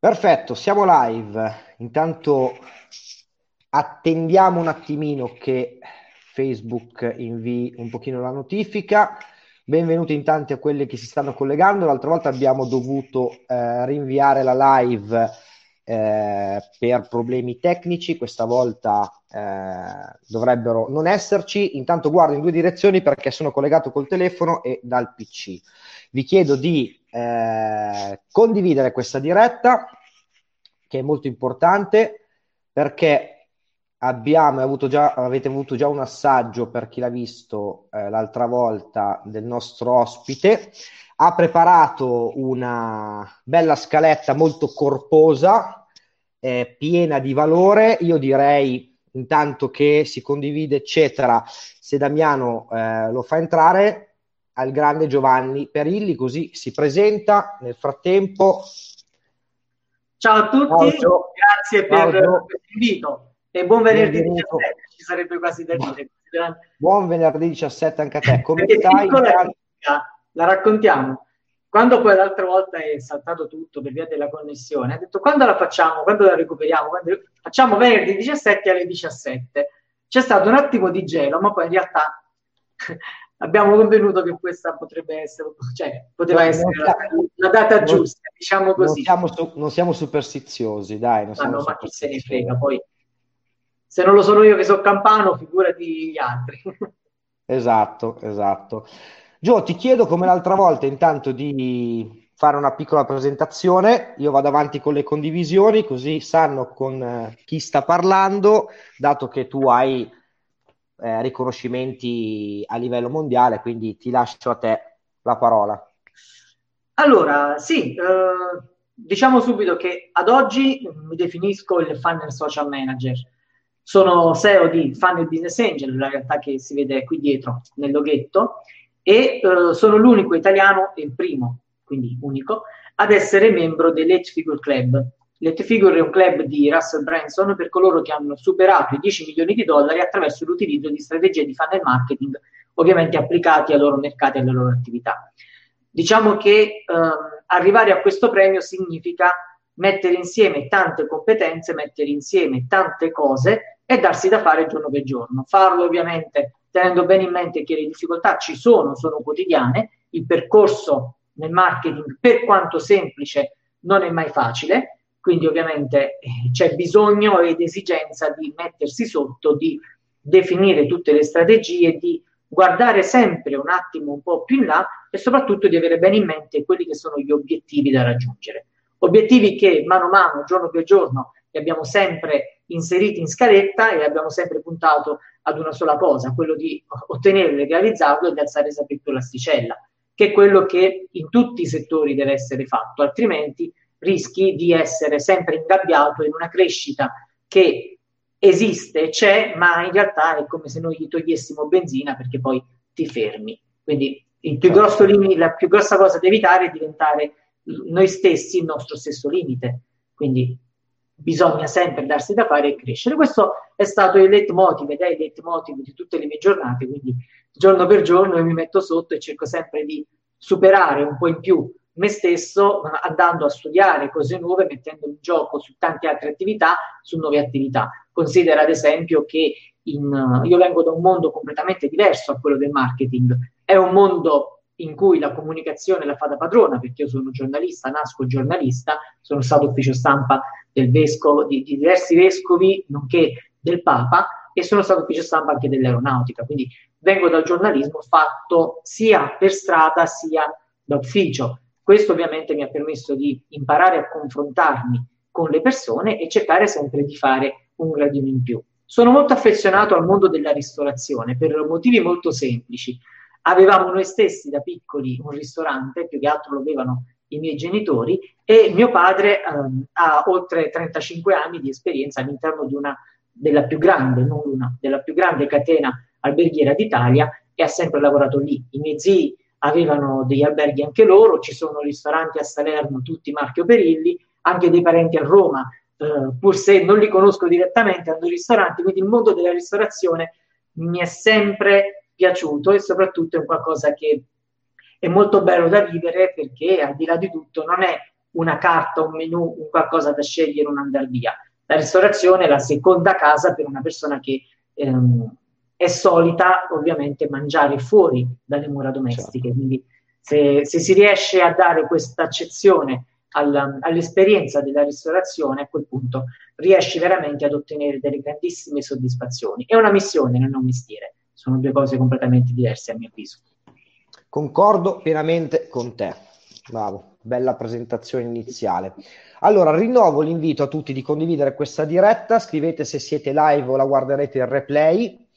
Perfetto, siamo live. Intanto attendiamo un attimino che Facebook invii un pochino la notifica. Benvenuti in tanti a quelli che si stanno collegando. L'altra volta abbiamo dovuto eh, rinviare la live eh, per problemi tecnici, questa volta eh, dovrebbero non esserci. Intanto guardo in due direzioni perché sono collegato col telefono e dal PC. Vi chiedo di eh, condividere questa diretta che è molto importante perché abbiamo avuto già, avete avuto già un assaggio per chi l'ha visto eh, l'altra volta del nostro ospite. Ha preparato una bella scaletta molto corposa, eh, piena di valore. Io direi intanto che si condivide, eccetera, se Damiano eh, lo fa entrare, al grande Giovanni Perilli, così si presenta. Nel frattempo, ciao a tutti, ciao, grazie per questo invito e buon venerdì Benvenuto. 17, ci sarebbe quasi da dire. Buon venerdì 17 anche a te. Come stai? La raccontiamo. Quando poi l'altra volta è saltato tutto per via della connessione, ha detto quando la facciamo, quando la recuperiamo, quando... facciamo venerdì 17 alle 17. C'è stato un attimo di gelo, ma poi in realtà abbiamo convenuto che questa potrebbe essere, cioè, poteva no, essere la, la, data non, giusta, diciamo così. Non siamo, non siamo superstiziosi, dai. Non ma no, ma chi se ne frega, poi se non lo sono io che sono campano, figurati gli altri. esatto, esatto. Gio, ti chiedo come l'altra volta intanto di fare una piccola presentazione, io vado avanti con le condivisioni così sanno con eh, chi sta parlando, dato che tu hai eh, riconoscimenti a livello mondiale, quindi ti lascio a te la parola. Allora, sì, eh, diciamo subito che ad oggi mi definisco il funnel social manager. Sono CEO di Funnel Business Angel, la realtà che si vede qui dietro nel loghetto, e eh, sono l'unico italiano e il primo, quindi unico, ad essere membro dell'H Figure Club, Let Figure è un club di Russell Branson per coloro che hanno superato i 10 milioni di dollari attraverso l'utilizzo di strategie di funnel marketing, ovviamente applicati ai loro mercati e alle loro attività. Diciamo che ehm, arrivare a questo premio significa mettere insieme tante competenze, mettere insieme tante cose e darsi da fare giorno per giorno. Farlo ovviamente tenendo bene in mente che le difficoltà ci sono, sono quotidiane, il percorso nel marketing, per quanto semplice, non è mai facile, quindi ovviamente eh, c'è bisogno ed esigenza di mettersi sotto, di definire tutte le strategie, di guardare sempre un attimo un po' più in là e soprattutto di avere bene in mente quelli che sono gli obiettivi da raggiungere. Obiettivi che mano a mano, giorno per giorno, li abbiamo sempre inseriti in scaletta e abbiamo sempre puntato ad una sola cosa, quello di ottenerlo, realizzarlo ed alzare sempre più l'asticella, che è quello che in tutti i settori deve essere fatto, altrimenti rischi di essere sempre ingabbiato in una crescita che esiste, c'è, ma in realtà è come se noi gli togliessimo benzina perché poi ti fermi. Quindi il più grosso limite, la più grossa cosa da evitare è diventare noi stessi il nostro stesso limite. Quindi bisogna sempre darsi da fare e crescere. Questo è stato il leitmotiv ed è il leitmotiv di tutte le mie giornate, quindi giorno per giorno io mi metto sotto e cerco sempre di superare un po' in più me stesso andando a studiare cose nuove, mettendo in gioco su tante altre attività, su nuove attività. Considera ad esempio che in, io vengo da un mondo completamente diverso a quello del marketing, è un mondo in cui la comunicazione la fa da padrona, perché io sono giornalista, nasco giornalista, sono stato ufficio stampa vescovo, di, di diversi vescovi, nonché del Papa, e sono stato ufficio stampa anche dell'aeronautica, quindi vengo dal giornalismo fatto sia per strada sia da ufficio. Questo ovviamente mi ha permesso di imparare a confrontarmi con le persone e cercare sempre di fare un gradino in più. Sono molto affezionato al mondo della ristorazione per motivi molto semplici. Avevamo noi stessi da piccoli un ristorante, più che altro lo avevano i miei genitori, e mio padre ehm, ha oltre 35 anni di esperienza all'interno di una della più grande, non una, della più grande catena alberghiera d'Italia e ha sempre lavorato lì. I miei zii avevano degli alberghi anche loro, ci sono ristoranti a Salerno, tutti marchio Perilli, anche dei parenti a Roma, eh, pur se non li conosco direttamente, hanno ristoranti, quindi il mondo della ristorazione mi è sempre piaciuto e soprattutto è qualcosa che è molto bello da vivere perché al di là di tutto non è una carta, un menu, un qualcosa da scegliere, un andare via. La ristorazione è la seconda casa per una persona che ehm, è solita ovviamente mangiare fuori dalle mura domestiche. Certo. Quindi se, se, si riesce a dare questa accezione alla, all'esperienza della ristorazione, a quel punto riesci veramente ad ottenere delle grandissime soddisfazioni. È una missione, non è un mestiere. Sono due cose completamente diverse a mio avviso. Concordo pienamente con te. Bravo, bella presentazione iniziale. Allora, rinnovo l'invito a tutti di condividere questa diretta, scrivete se siete live o la guarderete in replay.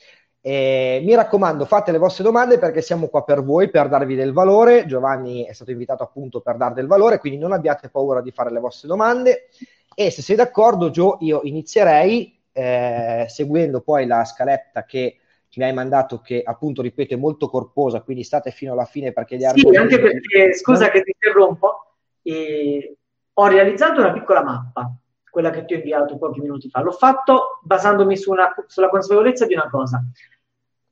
E mi raccomando, fate le vostre domande perché siamo qua per voi, per darvi del valore. Giovanni è stato invitato appunto per dar del valore, quindi non abbiate paura di fare le vostre domande. E se sei d'accordo, Gio, io inizierei eh, seguendo poi la scaletta che mi hai mandato, che appunto ripeto è molto corposa, quindi state fino alla fine perché gli argomenti... Sì, anche perché, scusa che ti interrompo, eh, ho realizzato una piccola mappa, quella che ti ho inviato pochi minuti fa. L'ho fatto basandomi su una, sulla consapevolezza di una cosa.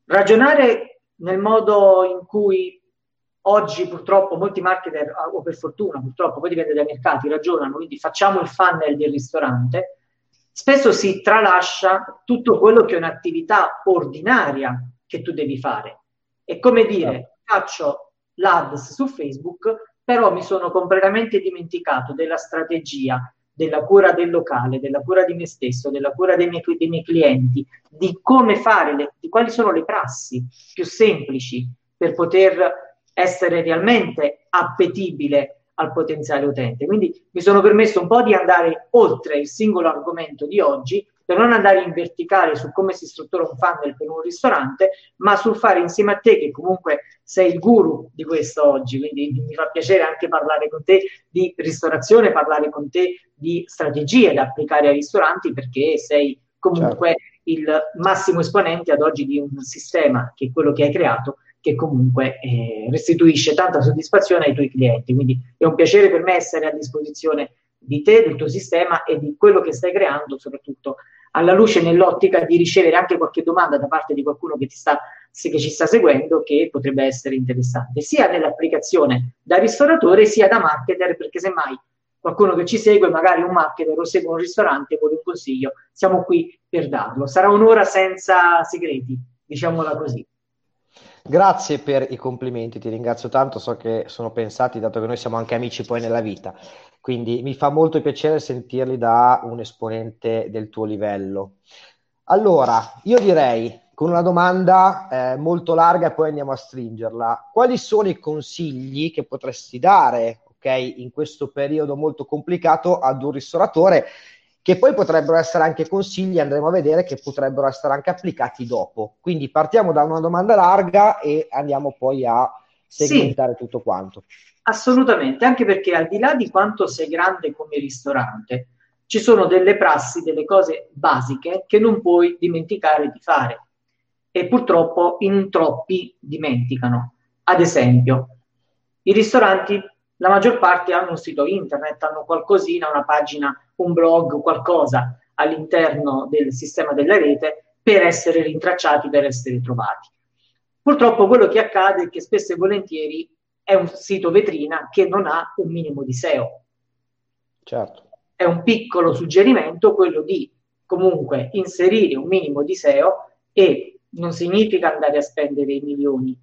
Ragionare nel modo in cui oggi purtroppo molti marketer, o per fortuna purtroppo, poi dipende dai mercati, ragionano, quindi facciamo il funnel del ristorante, spesso si tralascia tutto quello che è un'attività ordinaria che tu devi fare. È come dire, certo. faccio l'ADS su Facebook, però mi sono completamente dimenticato della strategia, della cura del locale, della cura di me stesso, della cura dei miei, dei miei clienti, di come fare, le, di quali sono le prassi più semplici per poter essere realmente appetibile al potenziale utente. Quindi mi sono permesso un po' di andare oltre il singolo argomento di oggi per non andare in verticale su come si struttura un funnel per un ristorante, ma sul fare insieme a te, che comunque sei il guru di questo oggi, quindi mi fa piacere anche parlare con te di ristorazione, parlare con te di strategie da applicare ai ristoranti, perché sei comunque certo. il massimo esponente ad oggi di un sistema che è quello che hai creato che comunque eh, restituisce tanta soddisfazione ai tuoi clienti. Quindi è un piacere per me essere a disposizione di te, del tuo sistema e di quello che stai creando, soprattutto alla luce nell'ottica di ricevere anche qualche domanda da parte di qualcuno che, ti sta, che ci sta seguendo che potrebbe essere interessante, sia nell'applicazione da ristoratore sia da marketer, perché semmai qualcuno che ci segue, magari un marketer o segue un ristorante, vuole un consiglio, siamo qui per darlo. Sarà un'ora senza segreti, diciamola così. Grazie per i complimenti, ti ringrazio tanto, so che sono pensati, dato che noi siamo anche amici poi nella vita. Quindi mi fa molto piacere sentirli da un esponente del tuo livello. Allora, io direi con una domanda eh, molto larga e poi andiamo a stringerla. Quali sono i consigli che potresti dare, ok, in questo periodo molto complicato ad un ristoratore che poi potrebbero essere anche consigli, andremo a vedere che potrebbero essere anche applicati dopo. Quindi partiamo da una domanda larga e andiamo poi a segmentare sì. tutto quanto. Assolutamente, anche perché al di là di quanto sei grande come ristorante, ci sono delle prassi, delle cose basiche che non puoi dimenticare di fare e purtroppo in troppi dimenticano. Ad esempio, i ristoranti, la maggior parte hanno un sito internet, hanno qualcosina, una pagina, un blog, qualcosa all'interno del sistema della rete per essere rintracciati, per essere trovati. Purtroppo quello che accade è che spesso e volentieri è un sito vetrina che non ha un minimo di SEO. Certo. È un piccolo suggerimento quello di comunque inserire un minimo di SEO e non significa andare a spendere i milioni,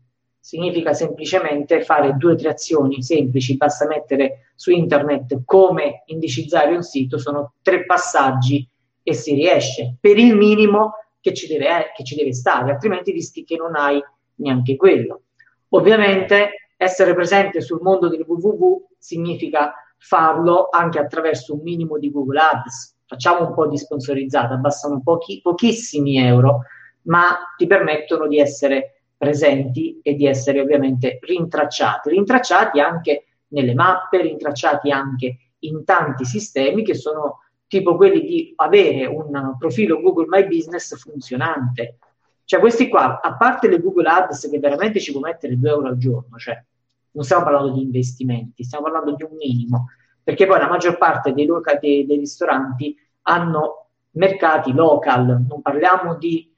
significa semplicemente fare due o tre azioni semplici, basta mettere su internet come indicizzare un sito, sono tre passaggi e si riesce per il minimo che ci deve, eh, che ci deve stare, altrimenti rischi che non hai neanche quello. Ovviamente essere presente sul mondo del www significa farlo anche attraverso un minimo di Google Ads. Facciamo un po' di sponsorizzata, bastano pochi, pochissimi euro, ma ti permettono di essere presenti e di essere ovviamente rintracciati. Rintracciati anche nelle mappe, rintracciati anche in tanti sistemi che sono tipo quelli di avere un profilo Google My Business funzionante, cioè questi qua, a parte le Google Ads che veramente ci può mettere 2 euro al giorno, cioè non stiamo parlando di investimenti, stiamo parlando di un minimo, perché poi la maggior parte dei, loca- dei, dei ristoranti hanno mercati local, non parliamo di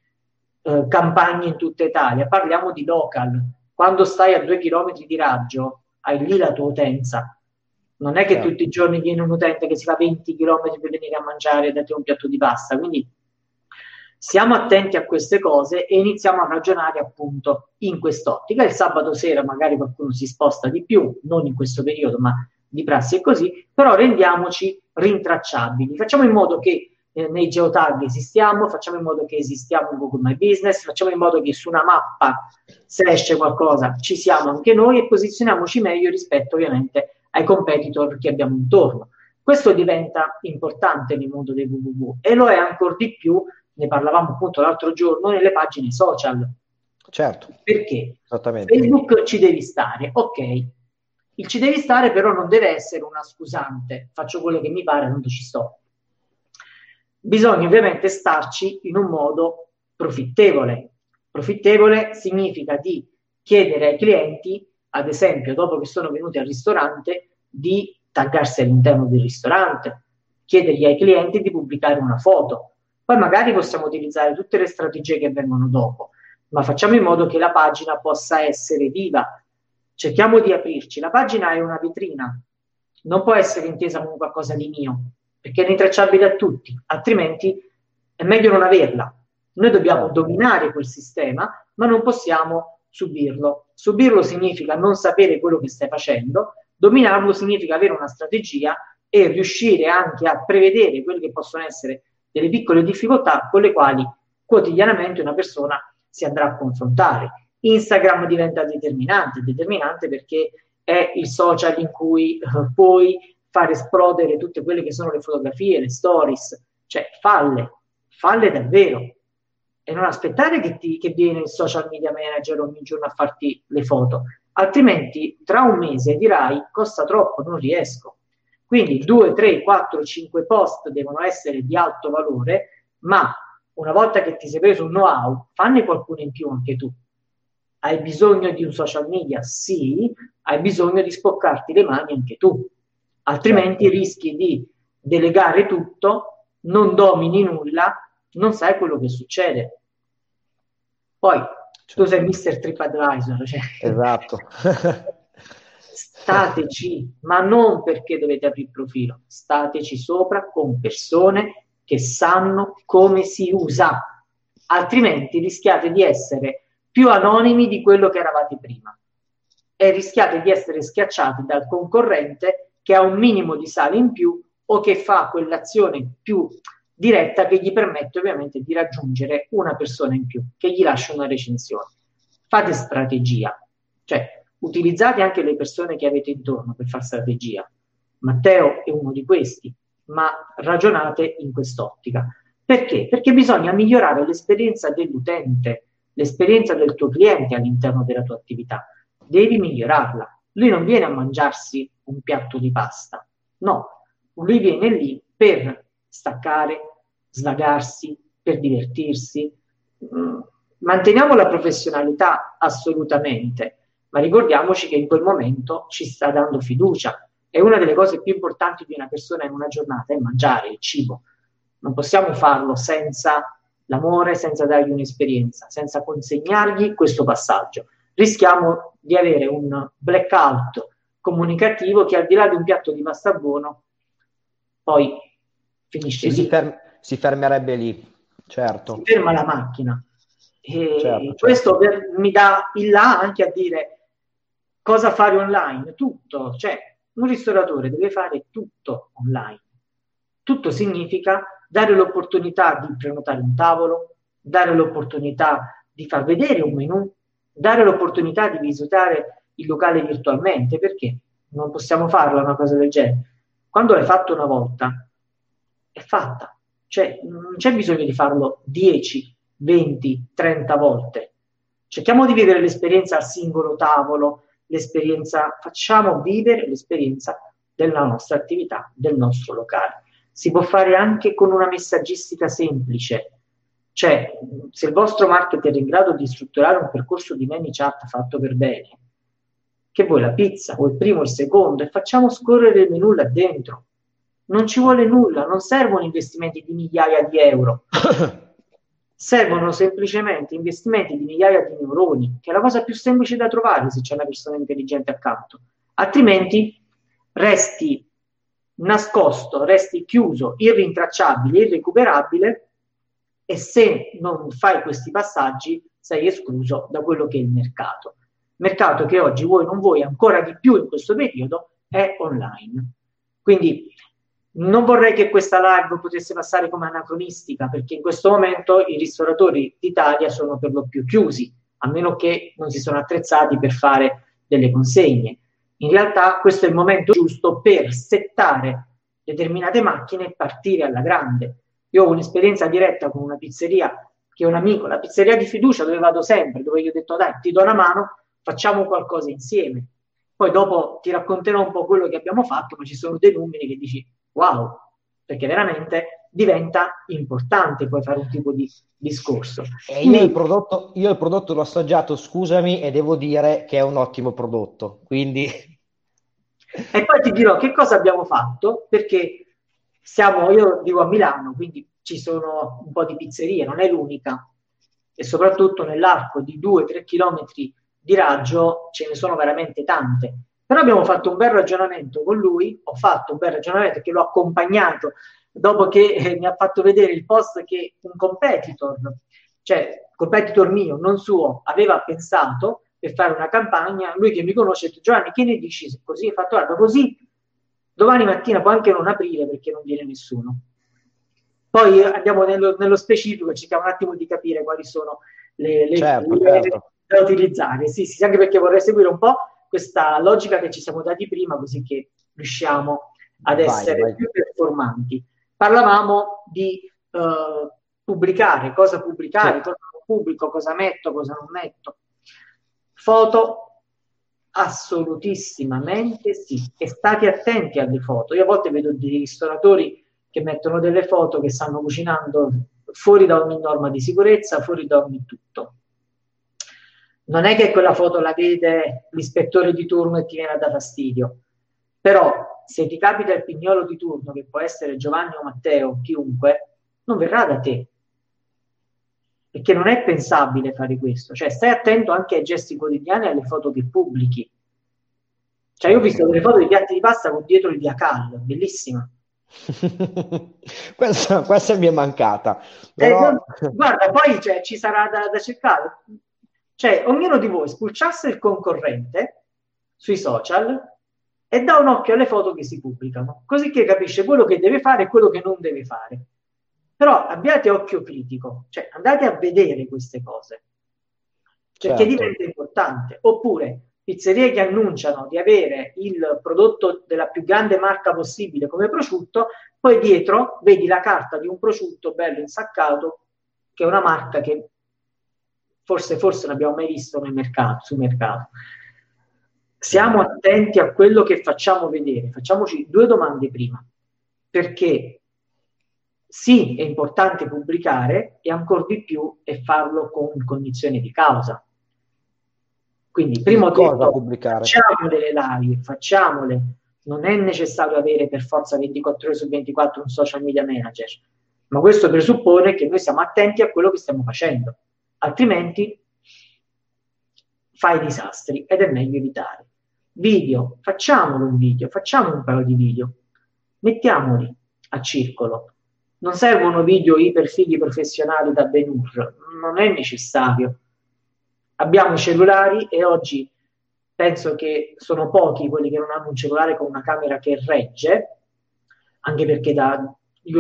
eh, campagne in tutta Italia, parliamo di local. Quando stai a due chilometri di raggio, hai lì la tua utenza. Non è che certo. tutti i giorni viene un utente che si fa 20 km per venire a mangiare da te un piatto di pasta, quindi siamo attenti a queste cose e iniziamo a ragionare appunto in quest'ottica. Il sabato sera magari qualcuno si sposta di più, non in questo periodo, ma di prassi è così, però rendiamoci rintracciabili. Facciamo in modo che eh, nei geotag esistiamo, facciamo in modo che esistiamo in Google My Business, facciamo in modo che su una mappa, se esce qualcosa, ci siamo anche noi e posizioniamoci meglio rispetto ovviamente ai competitor che abbiamo intorno. Questo diventa importante nel mondo dei www e lo è ancora di più ne parlavamo appunto l'altro giorno, nelle pagine social. Certo. Perché? Facebook ci devi stare, ok. Il ci devi stare però non deve essere una scusante, faccio quello che mi pare, tanto ci sto. Bisogna ovviamente starci in un modo profittevole. Profittevole significa di chiedere ai clienti, ad esempio, dopo che sono venuti al ristorante, di taggarsi all'interno del ristorante, chiedergli ai clienti di pubblicare una foto, poi magari possiamo utilizzare tutte le strategie che vengono dopo, ma facciamo in modo che la pagina possa essere viva. Cerchiamo di aprirci. La pagina è una vetrina, non può essere intesa come qualcosa di mio, perché è rintracciabile a tutti, altrimenti è meglio non averla. Noi dobbiamo dominare quel sistema, ma non possiamo subirlo. Subirlo significa non sapere quello che stai facendo, dominarlo significa avere una strategia e riuscire anche a prevedere quelle che possono essere delle piccole difficoltà con le quali quotidianamente una persona si andrà a confrontare. Instagram diventa determinante, determinante perché è il social in cui uh, puoi far esplodere tutte quelle che sono le fotografie, le stories, cioè falle, falle davvero. E non aspettare che, ti, che viene il social media manager ogni giorno a farti le foto, altrimenti tra un mese dirai costa troppo, non riesco. Quindi 2, 3, 4, 5 post devono essere di alto valore, ma una volta che ti sei preso un know-how, fanne qualcuno in più anche tu. Hai bisogno di un social media? Sì, hai bisogno di spoccarti le mani anche tu. Altrimenti certo. rischi di delegare tutto, non domini nulla, non sai quello che succede. Poi certo. tu sei Mr. TripAdvisor. Cioè... Esatto. stateci, ma non perché dovete aprire il profilo, stateci sopra con persone che sanno come si usa, altrimenti rischiate di essere più anonimi di quello che eravate prima e rischiate di essere schiacciati dal concorrente che ha un minimo di sale in più o che fa quell'azione più diretta che gli permette ovviamente di raggiungere una persona in più, che gli lascia una recensione. Fate strategia, cioè utilizzate anche le persone che avete intorno per fare strategia. Matteo è uno di questi, ma ragionate in quest'ottica. Perché? Perché bisogna migliorare l'esperienza dell'utente, l'esperienza del tuo cliente all'interno della tua attività. Devi migliorarla. Lui non viene a mangiarsi un piatto di pasta, no, lui viene lì per staccare, svagarsi, per divertirsi. Mm, manteniamo la professionalità assolutamente, ma ricordiamoci che in quel momento ci sta dando fiducia. E una delle cose più importanti di una persona in una giornata è mangiare il cibo. Non possiamo farlo senza l'amore, senza dargli un'esperienza, senza consegnargli questo passaggio. Rischiamo di avere un blackout comunicativo che al di là di un piatto di pasta buono poi finisce si, ferm- si fermerebbe lì, certo. Si ferma la macchina. E certo, questo certo. mi dà il là anche a dire Cosa fare online? Tutto, cioè un ristoratore deve fare tutto online. Tutto significa dare l'opportunità di prenotare un tavolo, dare l'opportunità di far vedere un menu, dare l'opportunità di visitare il locale virtualmente, perché non possiamo farla una cosa del genere. Quando l'hai fatto una volta, è fatta. Cioè, non c'è bisogno di farlo 10, 20, 30 volte. Cerchiamo di vivere l'esperienza al singolo tavolo, l'esperienza, facciamo vivere l'esperienza della nostra attività, del nostro locale. Si può fare anche con una messaggistica semplice, cioè se il vostro marketer è in grado di strutturare un percorso di many chat fatto per bene, che vuoi la pizza o il primo o il secondo e facciamo scorrere il menu là dentro. Non ci vuole nulla, non servono investimenti di migliaia di euro. servono semplicemente investimenti di migliaia di neuroni, che è la cosa più semplice da trovare se c'è una persona intelligente accanto. Altrimenti resti nascosto, resti chiuso, irrintracciabile, irrecuperabile e se non fai questi passaggi sei escluso da quello che è il mercato. Mercato che oggi vuoi non vuoi ancora di più in questo periodo è online. Quindi non vorrei che questa live potesse passare come anacronistica perché in questo momento i ristoratori d'Italia sono per lo più chiusi, a meno che non si sono attrezzati per fare delle consegne. In realtà questo è il momento giusto per settare determinate macchine e partire alla grande. Io ho un'esperienza diretta con una pizzeria che è un amico, la pizzeria di fiducia dove vado sempre, dove gli ho detto dai, ti do una mano, facciamo qualcosa insieme. Poi dopo ti racconterò un po' quello che abbiamo fatto, ma ci sono dei numeri che dici wow, perché veramente diventa importante poi fare un tipo di discorso. E io, il prodotto, io il prodotto l'ho assaggiato, scusami, e devo dire che è un ottimo prodotto. Quindi... E poi ti dirò che cosa abbiamo fatto, perché siamo, io vivo a Milano, quindi ci sono un po' di pizzerie, non è l'unica, e soprattutto nell'arco di 2-3 km di raggio ce ne sono veramente tante. Però abbiamo fatto un bel ragionamento con lui, ho fatto un bel ragionamento che l'ho accompagnato dopo che eh, mi ha fatto vedere il post che un competitor, cioè competitor mio, non suo, aveva pensato per fare una campagna, lui che mi conosce ha Giovanni che ne dici se così? È fatto guarda così domani mattina può anche non aprire perché non viene nessuno. Poi andiamo nello, nello specifico, cerchiamo un attimo di capire quali sono le, le, certo, certo. da utilizzare. Sì, sì, anche perché vorrei seguire un po' questa logica che ci siamo dati prima, così che riusciamo ad essere vai, più performanti parlavamo di uh, pubblicare, cosa pubblicare, sì. cosa pubblico, cosa metto, cosa non metto. Foto assolutissimamente sì. E state attenti alle foto. Io a volte vedo dei ristoratori che mettono delle foto che stanno cucinando fuori da ogni norma di sicurezza fuori da ogni tutto. Non è che quella foto la vede l'ispettore di turno e ti viene a dare fastidio. Però se ti capita il pignolo di turno, che può essere Giovanni o Matteo, chiunque, non verrà da te. Perché non è pensabile fare questo. Cioè, stai attento anche ai gesti quotidiani e alle foto che pubblichi. Cioè, io ho visto delle foto di piatti di pasta con dietro il Viacal, bellissima. questa, questa mi è mancata. Eh, Però... Eh, guarda, poi cioè, ci sarà da, da cercare. Cioè, ognuno di voi spulciasse il concorrente sui social e dà un occhio alle foto che si pubblicano, così che capisce quello che deve fare e quello che non deve fare. Però abbiate occhio critico, cioè andate a vedere queste cose, perché certo. diventa importante. Oppure pizzerie che annunciano di avere il prodotto della più grande marca possibile come prosciutto, poi dietro vedi la carta di un prosciutto bello insaccato, che è una marca che forse, forse non abbiamo mai visto nel mercato, sul mercato siamo attenti a quello che facciamo vedere. Facciamoci due domande prima, perché sì, è importante pubblicare e ancora di più è farlo con cognizione di causa. Quindi, primo cosa pubblicare? facciamo delle live, facciamole. Non è necessario avere per forza 24 ore su 24 un social media manager, ma questo presuppone che noi siamo attenti a quello che stiamo facendo, altrimenti fai disastri ed è meglio evitare. Video, facciamolo un video, facciamo un paio di video, mettiamoli a circolo. Non servono video iperfighi professionali da Benur, non è necessario. Abbiamo i cellulari e oggi penso che sono pochi quelli che non hanno un cellulare con una camera che regge, anche perché da,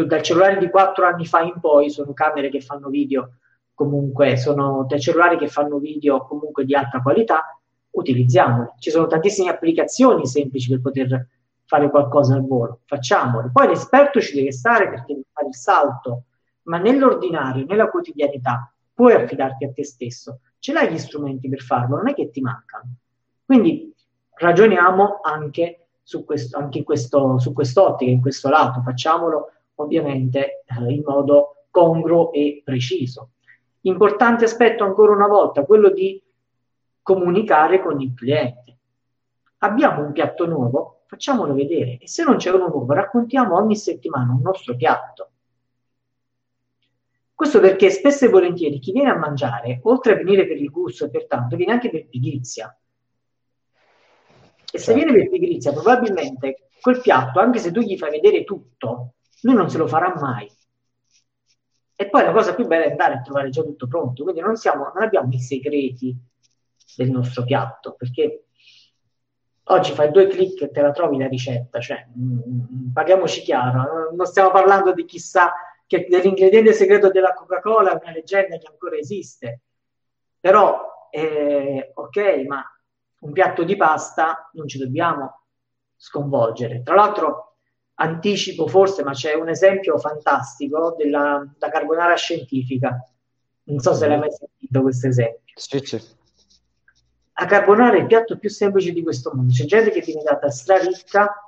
dal cellulare di quattro anni fa in poi sono camere che fanno video comunque, sono dei cellulari che fanno video comunque di alta qualità utilizziamole. Ci sono tantissime applicazioni semplici per poter fare qualcosa al volo, facciamole. Poi l'esperto ci deve stare perché deve fare il salto, ma nell'ordinario, nella quotidianità, puoi affidarti a te stesso. Ce l'hai gli strumenti per farlo, non è che ti mancano. Quindi ragioniamo anche su, questo, anche questo, su quest'ottica, in questo lato, facciamolo ovviamente eh, in modo congruo e preciso. Importante aspetto ancora una volta, quello di comunicare con il cliente. Abbiamo un piatto nuovo, facciamolo vedere e se non c'è uno nuovo raccontiamo ogni settimana un nostro piatto. Questo perché spesso e volentieri chi viene a mangiare, oltre a venire per il gusto e pertanto, viene anche per pigrizia. E se viene per pigrizia, probabilmente quel piatto, anche se tu gli fai vedere tutto, lui non se lo farà mai. E poi la cosa più bella è andare a trovare già tutto pronto, quindi non, siamo, non abbiamo i segreti del nostro piatto, perché oggi fai due clic e te la trovi la ricetta, cioè mh, mm, mm, parliamoci chiaro, non stiamo parlando di chissà che dell'ingrediente segreto della Coca-Cola è una leggenda che ancora esiste, però eh, ok, ma un piatto di pasta non ci dobbiamo sconvolgere. Tra l'altro anticipo forse, ma c'è un esempio fantastico della carbonara scientifica. Non so se l'hai mai sentito questo esempio. Sì, sì. La carbonara è il piatto più semplice di questo mondo. C'è gente che è diventata straricca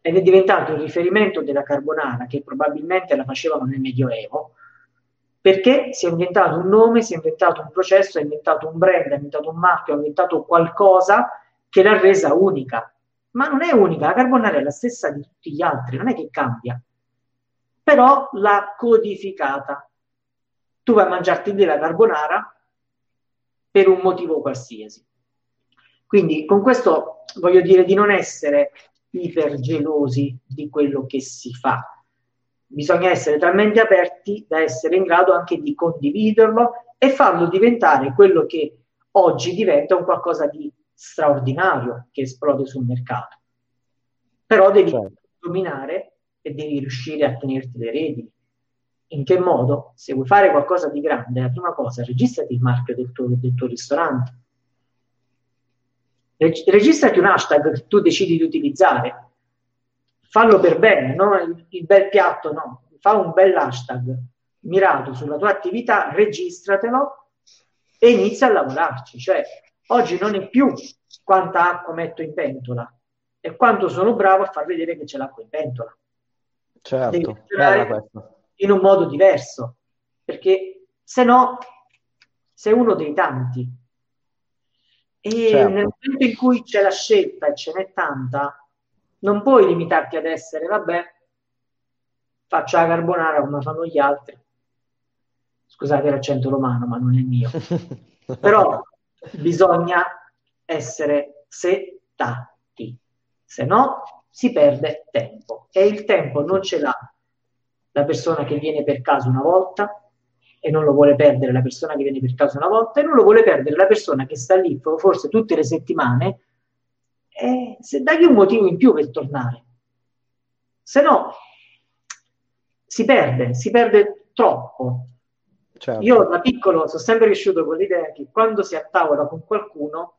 ed è diventato il riferimento della carbonara, che probabilmente la facevano nel Medioevo, perché si è inventato un nome, si è inventato un processo, ha inventato un brand, ha inventato un marchio, ha inventato qualcosa che l'ha resa unica ma non è unica, la carbonara è la stessa di tutti gli altri, non è che cambia, però l'ha codificata. Tu vai a mangiarti della carbonara per un motivo qualsiasi. Quindi con questo voglio dire di non essere ipergelosi di quello che si fa. Bisogna essere talmente aperti da essere in grado anche di condividerlo e farlo diventare quello che oggi diventa un qualcosa di straordinario che esplode sul mercato. Però devi certo. dominare e devi riuscire a tenerti le redini. In che modo? Se vuoi fare qualcosa di grande, la prima cosa, registrati il marchio del tuo, del tuo ristorante. Reg- registrati un hashtag che tu decidi di utilizzare. Fallo per bene, no? il, il bel piatto no. Fa un bel hashtag mirato sulla tua attività, registratelo e inizia a lavorarci. Cioè, Oggi non è più quanta acqua metto in pentola, è quanto sono bravo a far vedere che c'è l'acqua in pentola. Certo, in un modo diverso, perché se no sei uno dei tanti. E certo. nel momento in cui c'è la scelta e ce n'è tanta, non puoi limitarti ad essere, vabbè, faccio la carbonara come fanno gli altri. Scusate l'accento romano, ma non è mio. Però bisogna essere settati, se no si perde tempo e il tempo non ce l'ha la persona che viene per caso una volta e non lo vuole perdere la persona che viene per caso una volta e non lo vuole perdere la persona che sta lì forse tutte le settimane e se dagli un motivo in più per tornare. Se no si perde, si perde troppo. Certo. Io da piccolo sono sempre cresciuto con l'idea che quando si attavola con qualcuno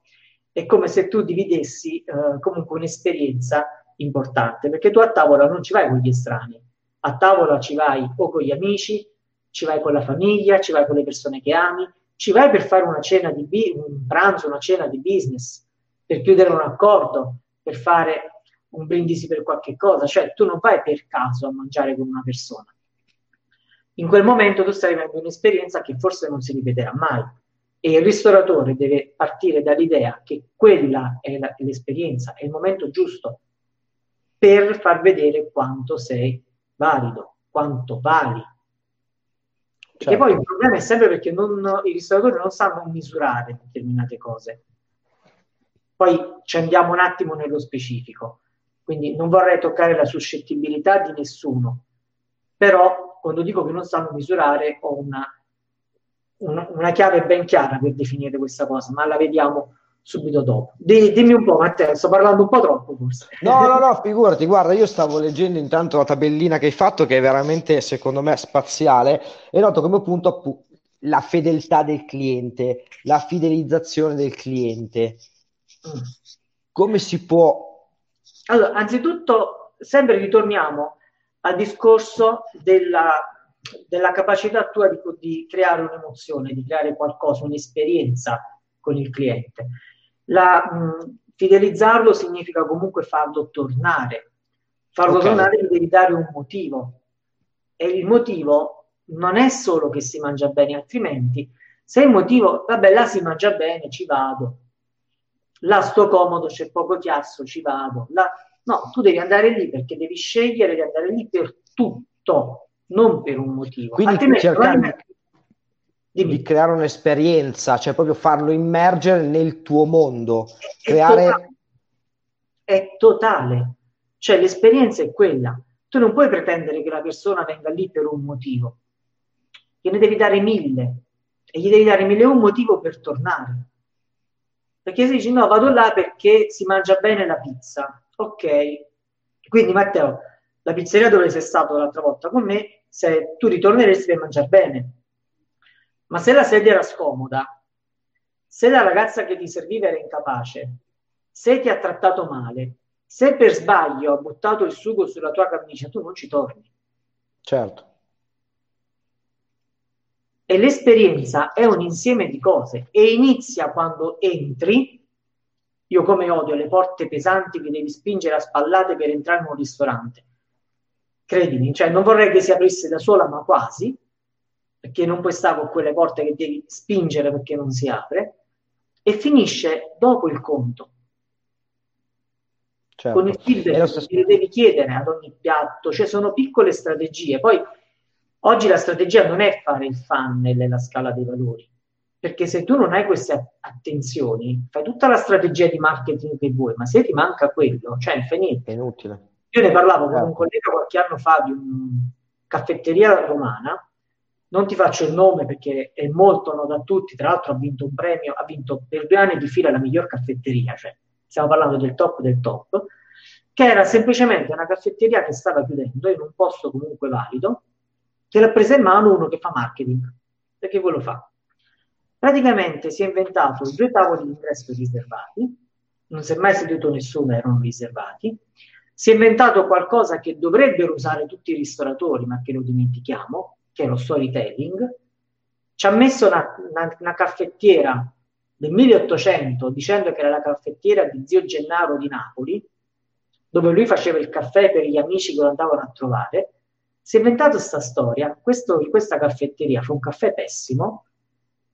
è come se tu dividessi eh, comunque un'esperienza importante, perché tu a tavola non ci vai con gli estranei, a tavola ci vai o con gli amici, ci vai con la famiglia, ci vai con le persone che ami, ci vai per fare una cena di bi- un pranzo, una cena di business, per chiudere un accordo, per fare un brindisi per qualche cosa, cioè tu non vai per caso a mangiare con una persona in quel momento tu stai vivendo un'esperienza che forse non si ripeterà mai. E il ristoratore deve partire dall'idea che quella è, la, l'esperienza, è il momento giusto per far vedere quanto sei valido, quanto vali. Certo. E poi il problema è sempre perché non, i ristoratori non sanno misurare determinate cose. Poi ci andiamo un attimo nello specifico, quindi non vorrei toccare la suscettibilità di nessuno, però quando dico che non sanno misurare ho una, una, una, chiave ben chiara per definire questa cosa, ma la vediamo subito dopo. D- dimmi un po', Matteo, sto parlando un po' troppo forse. No, no, no, figurati, guarda, io stavo leggendo intanto la tabellina che hai fatto, che è veramente, secondo me, spaziale, e noto come punto appunto la fedeltà del cliente, la fidelizzazione del cliente. Mm. Come si può... Allora, anzitutto, sempre ritorniamo al discorso della, della capacità tua di, di, creare un'emozione, di creare qualcosa, un'esperienza con il cliente. La, mh, fidelizzarlo significa comunque farlo tornare. Farlo okay. tornare gli devi dare un motivo. E il motivo non è solo che si mangia bene, altrimenti se il motivo, vabbè, là si mangia bene, ci vado. Là sto comodo, c'è poco chiasso, ci vado. Là No, tu devi andare lì perché devi scegliere di andare lì per tutto, non per un motivo. Quindi Altrimenti, cercare di, creare un'esperienza, cioè proprio farlo immergere nel tuo mondo, creare... è totale. Cioè l'esperienza è quella. Tu non puoi pretendere che la persona venga lì per un motivo. Gliene devi dare mille. E gli devi dare mille un motivo per tornare. Perché se dici no, vado là perché si mangia bene la pizza. Ok. Quindi Matteo, la pizzeria dove sei stato l'altra volta con me, se tu ritorneresti per mangiare bene. Ma se la sedia era scomoda, se la ragazza che ti serviva era incapace, se ti ha trattato male, se per sbaglio ha buttato il sugo sulla tua camicia, tu non ci torni. Certo. E l'esperienza è un insieme di cose e inizia quando entri. Io come odio le porte pesanti che devi spingere a spallate per entrare in un ristorante. Credimi, cioè non vorrei che si aprisse da sola, ma quasi, perché non puoi stare con quelle porte che devi spingere perché non si apre, e finisce dopo il conto certo. con il feedback stesso... che devi chiedere ad ogni piatto, cioè sono piccole strategie. Poi oggi la strategia non è fare il funnel nella scala dei valori, perché se tu non hai queste attenzioni, fai tutta la strategia di marketing che vuoi, ma se ti manca quello, cioè è finito. È inutile. Io ne parlavo con un certo. collega qualche anno fa di una caffetteria romana, non ti faccio il nome perché è molto noto a tutti, tra l'altro ha vinto un premio, ha vinto per due anni di fila la miglior caffetteria, cioè stiamo parlando del top del top, che era semplicemente una caffetteria che stava chiudendo in un posto comunque valido, che l'ha presa in mano uno che fa marketing, perché quello fa. Praticamente si è inventato due tavoli di ingresso riservati, non si è mai seduto nessuno, erano riservati, si è inventato qualcosa che dovrebbero usare tutti i ristoratori, ma che lo dimentichiamo, che è lo storytelling, ci ha messo una, una, una caffettiera del 1800 dicendo che era la caffettiera di zio Gennaro di Napoli, dove lui faceva il caffè per gli amici che lo andavano a trovare, si è inventato questa storia. Questo, questa caffetteria fa un caffè pessimo,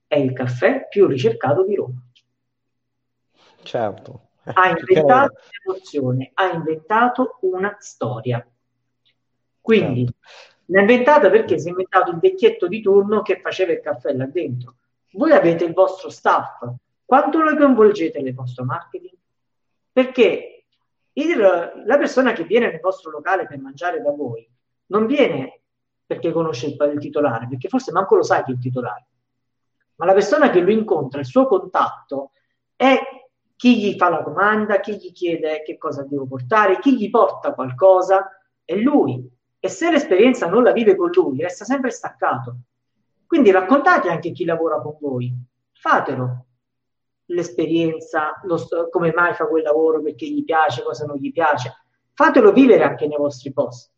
è il caffè più ricercato di Roma. Certo. Ha inventato un'emozione, ha inventato una storia. Quindi certo. L'ha inventata perché si è inventato il vecchietto di turno che faceva il caffè là dentro voi avete il vostro staff, quanto lo coinvolgete nel vostro marketing? Perché il, la persona che viene nel vostro locale per mangiare da voi non viene perché conosce il, il titolare, perché forse manco lo sai chi è il titolare, ma la persona che lo incontra, il suo contatto, è chi gli fa la domanda, chi gli chiede che cosa devo portare, chi gli porta qualcosa, è lui. E se l'esperienza non la vive con lui, resta sempre staccato. Quindi raccontate anche chi lavora con voi, fatelo l'esperienza, lo, come mai fa quel lavoro, perché gli piace, cosa non gli piace. Fatelo vivere anche nei vostri post.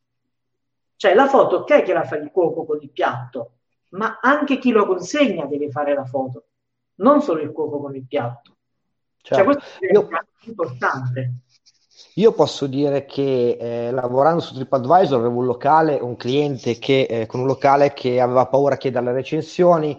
Cioè la foto, ok che la fa il cuoco con il piatto, ma anche chi lo consegna deve fare la foto, non solo il cuoco con il piatto. Cioè, certo. Cioè questo è Io... importante. Io posso dire che eh, lavorando su TripAdvisor avevo un locale, un cliente che, eh, con un locale che aveva paura a chiedere le recensioni.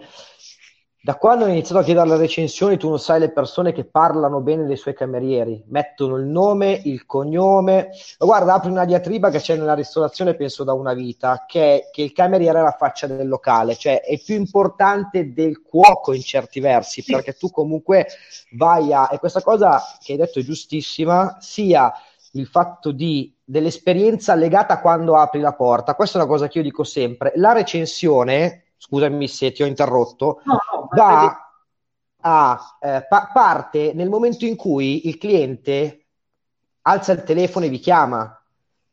Da quando ho iniziato a chiedere le recensioni, tu non sai le persone che parlano bene dei suoi camerieri, mettono il nome, il cognome. Ma guarda, apri una diatriba che c'è nella ristorazione, penso da una vita, che è che il cameriere è la faccia del locale, cioè è più importante del cuoco in certi versi, perché tu comunque vai a... E questa cosa che hai detto è giustissima, sia il fatto di, dell'esperienza legata quando apri la porta. Questa è una cosa che io dico sempre. La recensione, scusami se ti ho interrotto, no, no, va a eh, pa- parte nel momento in cui il cliente alza il telefono e vi chiama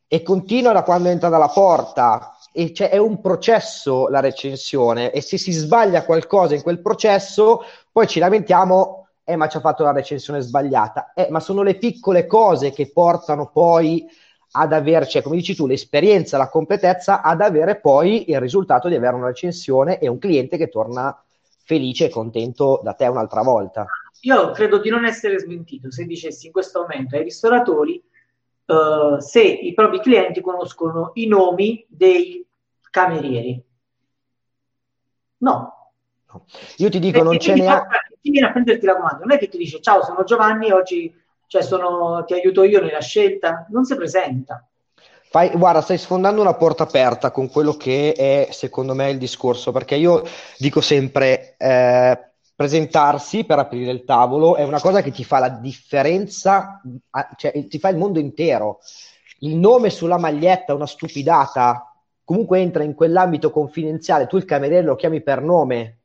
e continua da quando entra dalla porta e cioè, è un processo la recensione e se si sbaglia qualcosa in quel processo poi ci lamentiamo eh ma ci ha fatto la recensione sbagliata, eh ma sono le piccole cose che portano poi ad avere, cioè come dici tu, l'esperienza, la completezza, ad avere poi il risultato di avere una recensione e un cliente che torna felice e contento da te un'altra volta. Io credo di non essere smentito se dicessi in questo momento ai ristoratori uh, se i propri clienti conoscono i nomi dei camerieri. No. Io ti dico, Perché non c'è neanche chi viene a prenderti la comanda non è che ti dice ciao sono Giovanni oggi cioè sono, ti aiuto io nella scelta? Non si presenta. Fai, guarda, stai sfondando una porta aperta con quello che è secondo me il discorso, perché io dico sempre, eh, presentarsi per aprire il tavolo è una cosa che ti fa la differenza, cioè ti fa il mondo intero. Il nome sulla maglietta, una stupidata, comunque entra in quell'ambito confidenziale, tu il cameriere lo chiami per nome,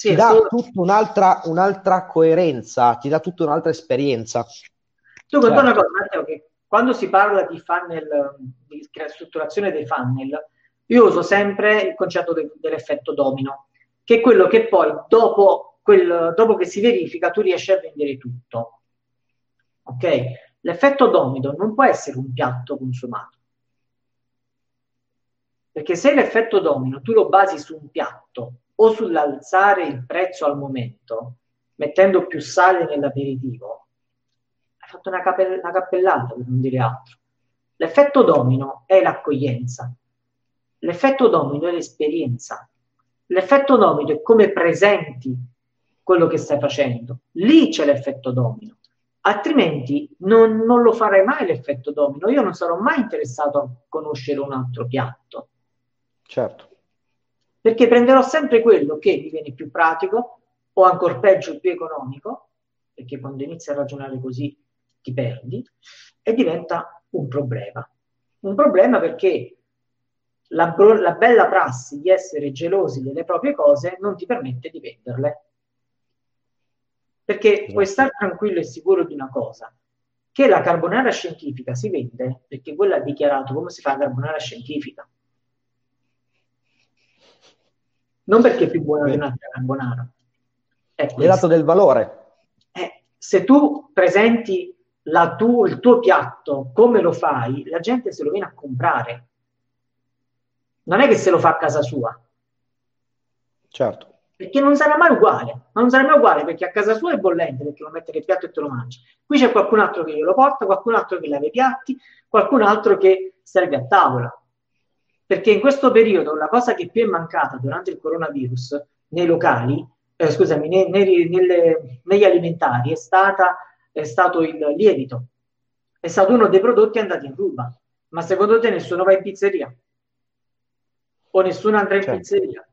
sì, ti dà tutta un'altra, un'altra, coerenza, ti dà tutta un'altra esperienza. Tu certo. una cosa, Matteo, che quando si parla di funnel, di strutturazione dei funnel, io uso sempre il concetto de- dell'effetto domino, che è quello che poi dopo quel, dopo che si verifica tu riesci a vendere tutto. Ok? L'effetto domino non può essere un piatto consumato. Perché se l'effetto domino tu lo basi su un piatto o sull'alzare il prezzo al momento, mettendo più sale nell'aperitivo, hai fatto una, cape- una cappellata per non dire altro. L'effetto domino è l'accoglienza, l'effetto domino è l'esperienza, l'effetto domino è come presenti quello che stai facendo. Lì c'è l'effetto domino. Altrimenti non, non lo farai mai l'effetto domino. Io non sarò mai interessato a conoscere un altro piatto. Certo. Perché prenderò sempre quello che mi viene più pratico o ancora peggio più economico, perché quando inizi a ragionare così ti perdi, e diventa un problema. Un problema perché la, la, bella prassi di essere gelosi delle proprie cose non ti permette di venderle. Perché esatto. puoi stare tranquillo e sicuro di una cosa, che la carbonara scientifica si vende perché quello ha dichiarato come si fa la carbonara scientifica. Non perché è più buona di un'altra carbonara. È dato del valore. Eh, se tu presenti tu, il tuo piatto come lo fai, la gente se lo viene a comprare. Non è che se lo fa a casa sua. Certo perché non sarà mai uguale, ma non sarà mai uguale perché a casa sua è bollente perché lo mette nel piatto e te lo mangi. Qui c'è qualcun altro che glielo porta, qualcun altro che lava i piatti, qualcun altro che serve a tavola. Perché in questo periodo la cosa che più è mancata durante il coronavirus nei locali, eh, scusami, nei, nei, nelle, negli alimentari è, stata, è stato il lievito. È stato uno dei prodotti andati in ruba. Ma secondo te nessuno va in pizzeria? O nessuno andrà in certo. pizzeria?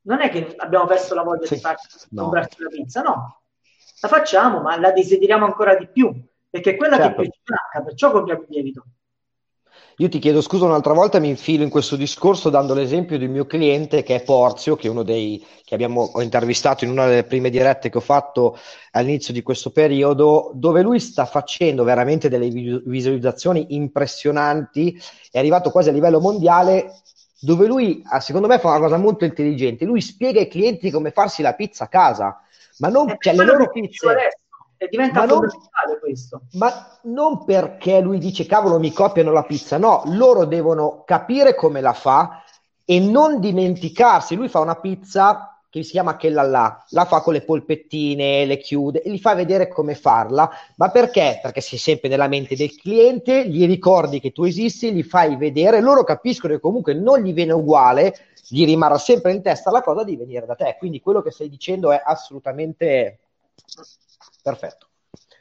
non è che abbiamo perso la voglia sì, di farci no. comprarci la pizza, no. La facciamo, ma la desideriamo ancora di più, perché è quella certo. che più ci manca, perciò compriamo il lievito. Io ti chiedo scusa un'altra volta, mi infilo in questo discorso dando l'esempio del mio cliente che è Porzio, che è uno dei che abbiamo intervistato in una delle prime dirette che ho fatto all'inizio di questo periodo, dove lui sta facendo veramente delle visualizzazioni impressionanti, è arrivato quasi a livello mondiale dove lui, ah, secondo me, fa una cosa molto intelligente. Lui spiega ai clienti come farsi la pizza a casa, ma non cioè, le loro pizze. E diventa ma non, questo. Ma non perché lui dice cavolo mi copiano la pizza, no, loro devono capire come la fa e non dimenticarsi. Lui fa una pizza che si chiama Chella là, la fa con le polpettine, le chiude e gli fa vedere come farla. Ma perché? Perché sei sempre nella mente del cliente, gli ricordi che tu esisti, gli fai vedere, loro capiscono che comunque non gli viene uguale, gli rimarrà sempre in testa la cosa di venire da te. Quindi quello che stai dicendo è assolutamente perfetto.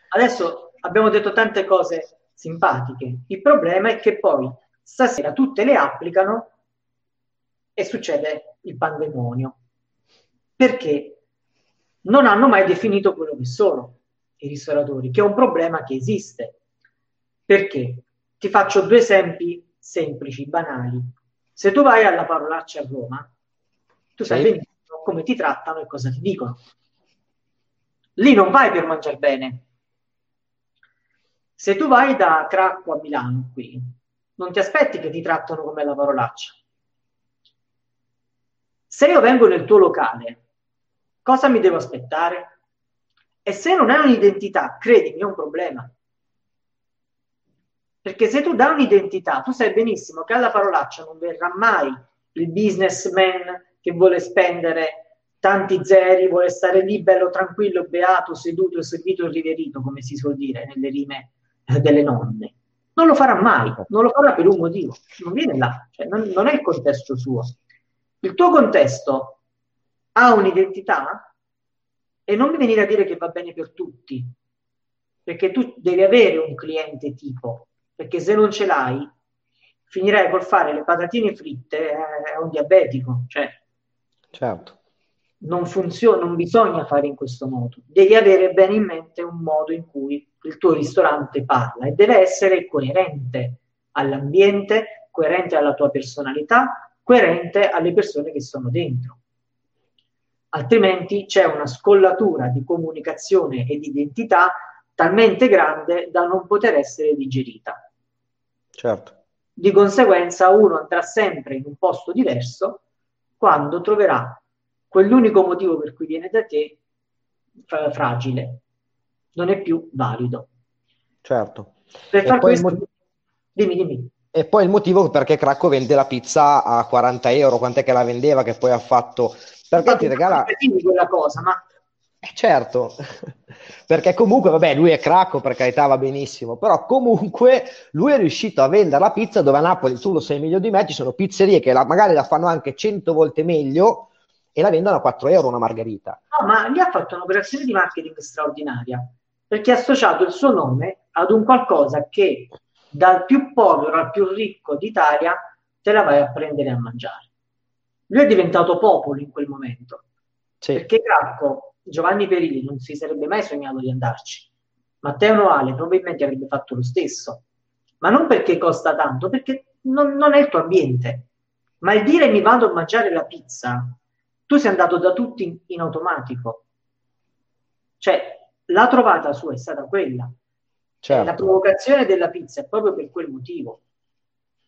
Adesso abbiamo detto tante cose simpatiche. Il problema è che poi stasera tutte le applicano e succede il pandemonio perché non hanno mai definito quello che sono i ristoratori, che è un problema che esiste. Perché? Ti faccio due esempi semplici, banali. Se tu vai alla parolaccia a Roma, tu sai sì. benissimo come ti trattano e cosa ti dicono. Lì non vai per mangiare bene. Se tu vai da Cracco a Milano qui, non ti aspetti che ti trattano come la parolaccia. Se io vengo nel tuo locale Cosa mi devo aspettare? E se non hai un'identità, credimi, è un problema. Perché se tu dai un'identità, tu sai benissimo che alla parolaccia non verrà mai il businessman che vuole spendere tanti zeri, vuole stare lì bello tranquillo, beato, seduto, servito e riverito, come si suol dire nelle rime eh, delle nonne. Non lo farà mai, non lo farà per un motivo, non viene là, cioè non, non è il contesto suo. Il tuo contesto ha un'identità e non mi venire a dire che va bene per tutti, perché tu devi avere un cliente tipo, perché se non ce l'hai finirai col fare le patatine fritte eh, a un diabetico. Cioè. Certo. Non funziona, non bisogna fare in questo modo. Devi avere bene in mente un modo in cui il tuo ristorante parla e deve essere coerente all'ambiente, coerente alla tua personalità, coerente alle persone che sono dentro. Altrimenti c'è una scollatura di comunicazione e di identità talmente grande da non poter essere digerita. Certo. Di conseguenza uno andrà sempre in un posto diverso quando troverà quell'unico motivo per cui viene da te fragile, non è più valido. Certo. Per far questo, mo- dimmi, dimmi. E poi il motivo perché Cracco vende la pizza a 40 euro, quant'è che la vendeva, che poi ha fatto... Perché ma ti regala... quella cosa, ma... Eh, certo, perché comunque, vabbè, lui è Cracco, per carità va benissimo, però comunque lui è riuscito a vendere la pizza dove a Napoli, tu lo sai meglio di me, ci sono pizzerie che la, magari la fanno anche 100 volte meglio e la vendono a 4 euro una margherita. No, ma gli ha fatto un'operazione di marketing straordinaria, perché ha associato il suo nome ad un qualcosa che dal più povero al più ricco d'Italia te la vai a prendere a mangiare. Lui è diventato popolo in quel momento, sì. perché Cracco, Giovanni Perilli non si sarebbe mai sognato di andarci. Matteo Noale probabilmente avrebbe fatto lo stesso, ma non perché costa tanto, perché non, non è il tuo ambiente. Ma il dire mi vado a mangiare la pizza tu sei andato da tutti in, in automatico. Cioè, la trovata sua è stata quella. Certo. La provocazione della pizza è proprio per quel motivo.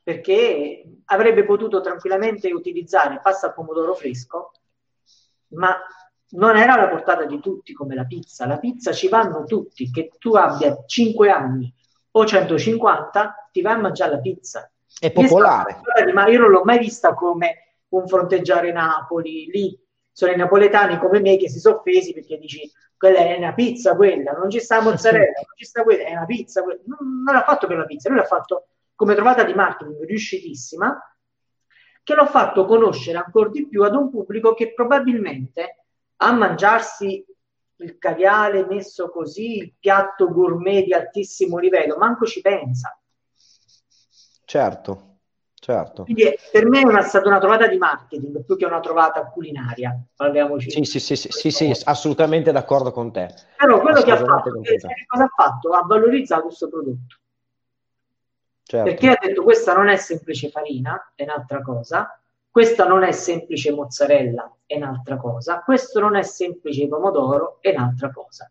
Perché avrebbe potuto tranquillamente utilizzare pasta al pomodoro fresco, ma non era alla portata di tutti come la pizza. La pizza ci vanno tutti, che tu abbia 5 anni o 150, ti vai a mangiare la pizza. È popolare. Ma io non l'ho mai vista come un fronteggiare Napoli, lì sono i napoletani come me che si sono offesi perché dici quella è una pizza quella, non ci sta mozzarella, non ci sta quella, è una pizza quella. Non, non l'ha fatto per la pizza, lui l'ha fatto come trovata di marketing riuscitissima, che l'ho fatto conoscere ancora di più ad un pubblico che probabilmente a mangiarsi il caviale messo così, il piatto gourmet di altissimo livello, manco ci pensa. Certo. Certo. Quindi per me è una, stata una trovata di marketing più che una trovata culinaria. Parliamoci. Sì, sì, sì, sì, sì, sì assolutamente d'accordo con te. Però quello che ha fatto, che, cosa ha fatto? Ha valorizzato questo prodotto. Certo. Perché ha detto questa non è semplice farina, è un'altra cosa, questa non è semplice mozzarella, è un'altra cosa, questo non è semplice pomodoro, è un'altra cosa.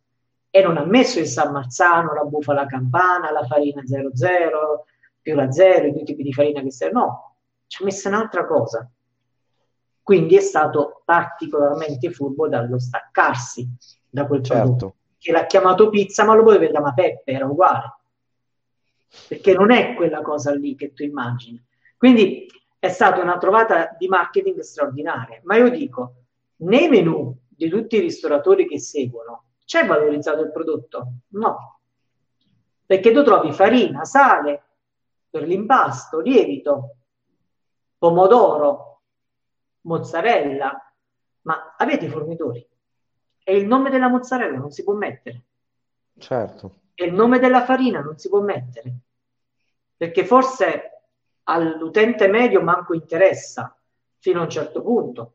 E non ha messo il San Marzano, la bufala campana, la farina 00, più la zero, i due tipi di farina che servono, no, ci ha messo un'altra cosa. Quindi è stato particolarmente furbo dallo staccarsi da quel certo. prodotto, che l'ha chiamato pizza, ma lo potevi chiamare Peppe, era uguale. Perché non è quella cosa lì che tu immagini. Quindi è stata una trovata di marketing straordinaria. Ma io dico, nei menu di tutti i ristoratori che seguono, c'è valorizzato il prodotto? No. Perché tu trovi farina, sale, per l'impasto, lievito, pomodoro, mozzarella, ma avete i fornitori? E il nome della mozzarella non si può mettere. Certo. E il nome della farina non si può mettere. Perché forse all'utente medio manco interessa fino a un certo punto.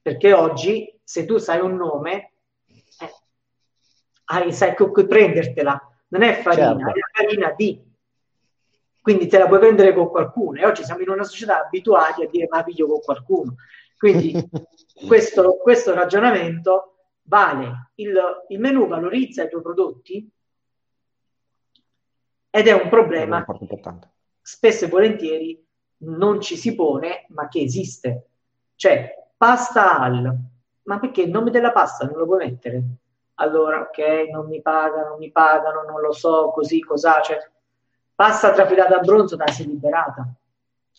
Perché oggi, se tu sai un nome, eh, hai, sai con cui prendertela. Non è farina, certo. è la farina di quindi te la puoi prendere con qualcuno e oggi siamo in una società abituati a dire ma piglio con qualcuno. Quindi questo, questo, ragionamento vale, il, il menu valorizza i tuoi prodotti ed è un problema che spesso e volentieri non ci si pone ma che esiste. Cioè, pasta al, ma perché il nome della pasta non lo puoi mettere? Allora, ok, non mi pagano, non mi pagano, non lo so, così, cos'ha, cioè, passa trafilata a bronzo da sei liberata.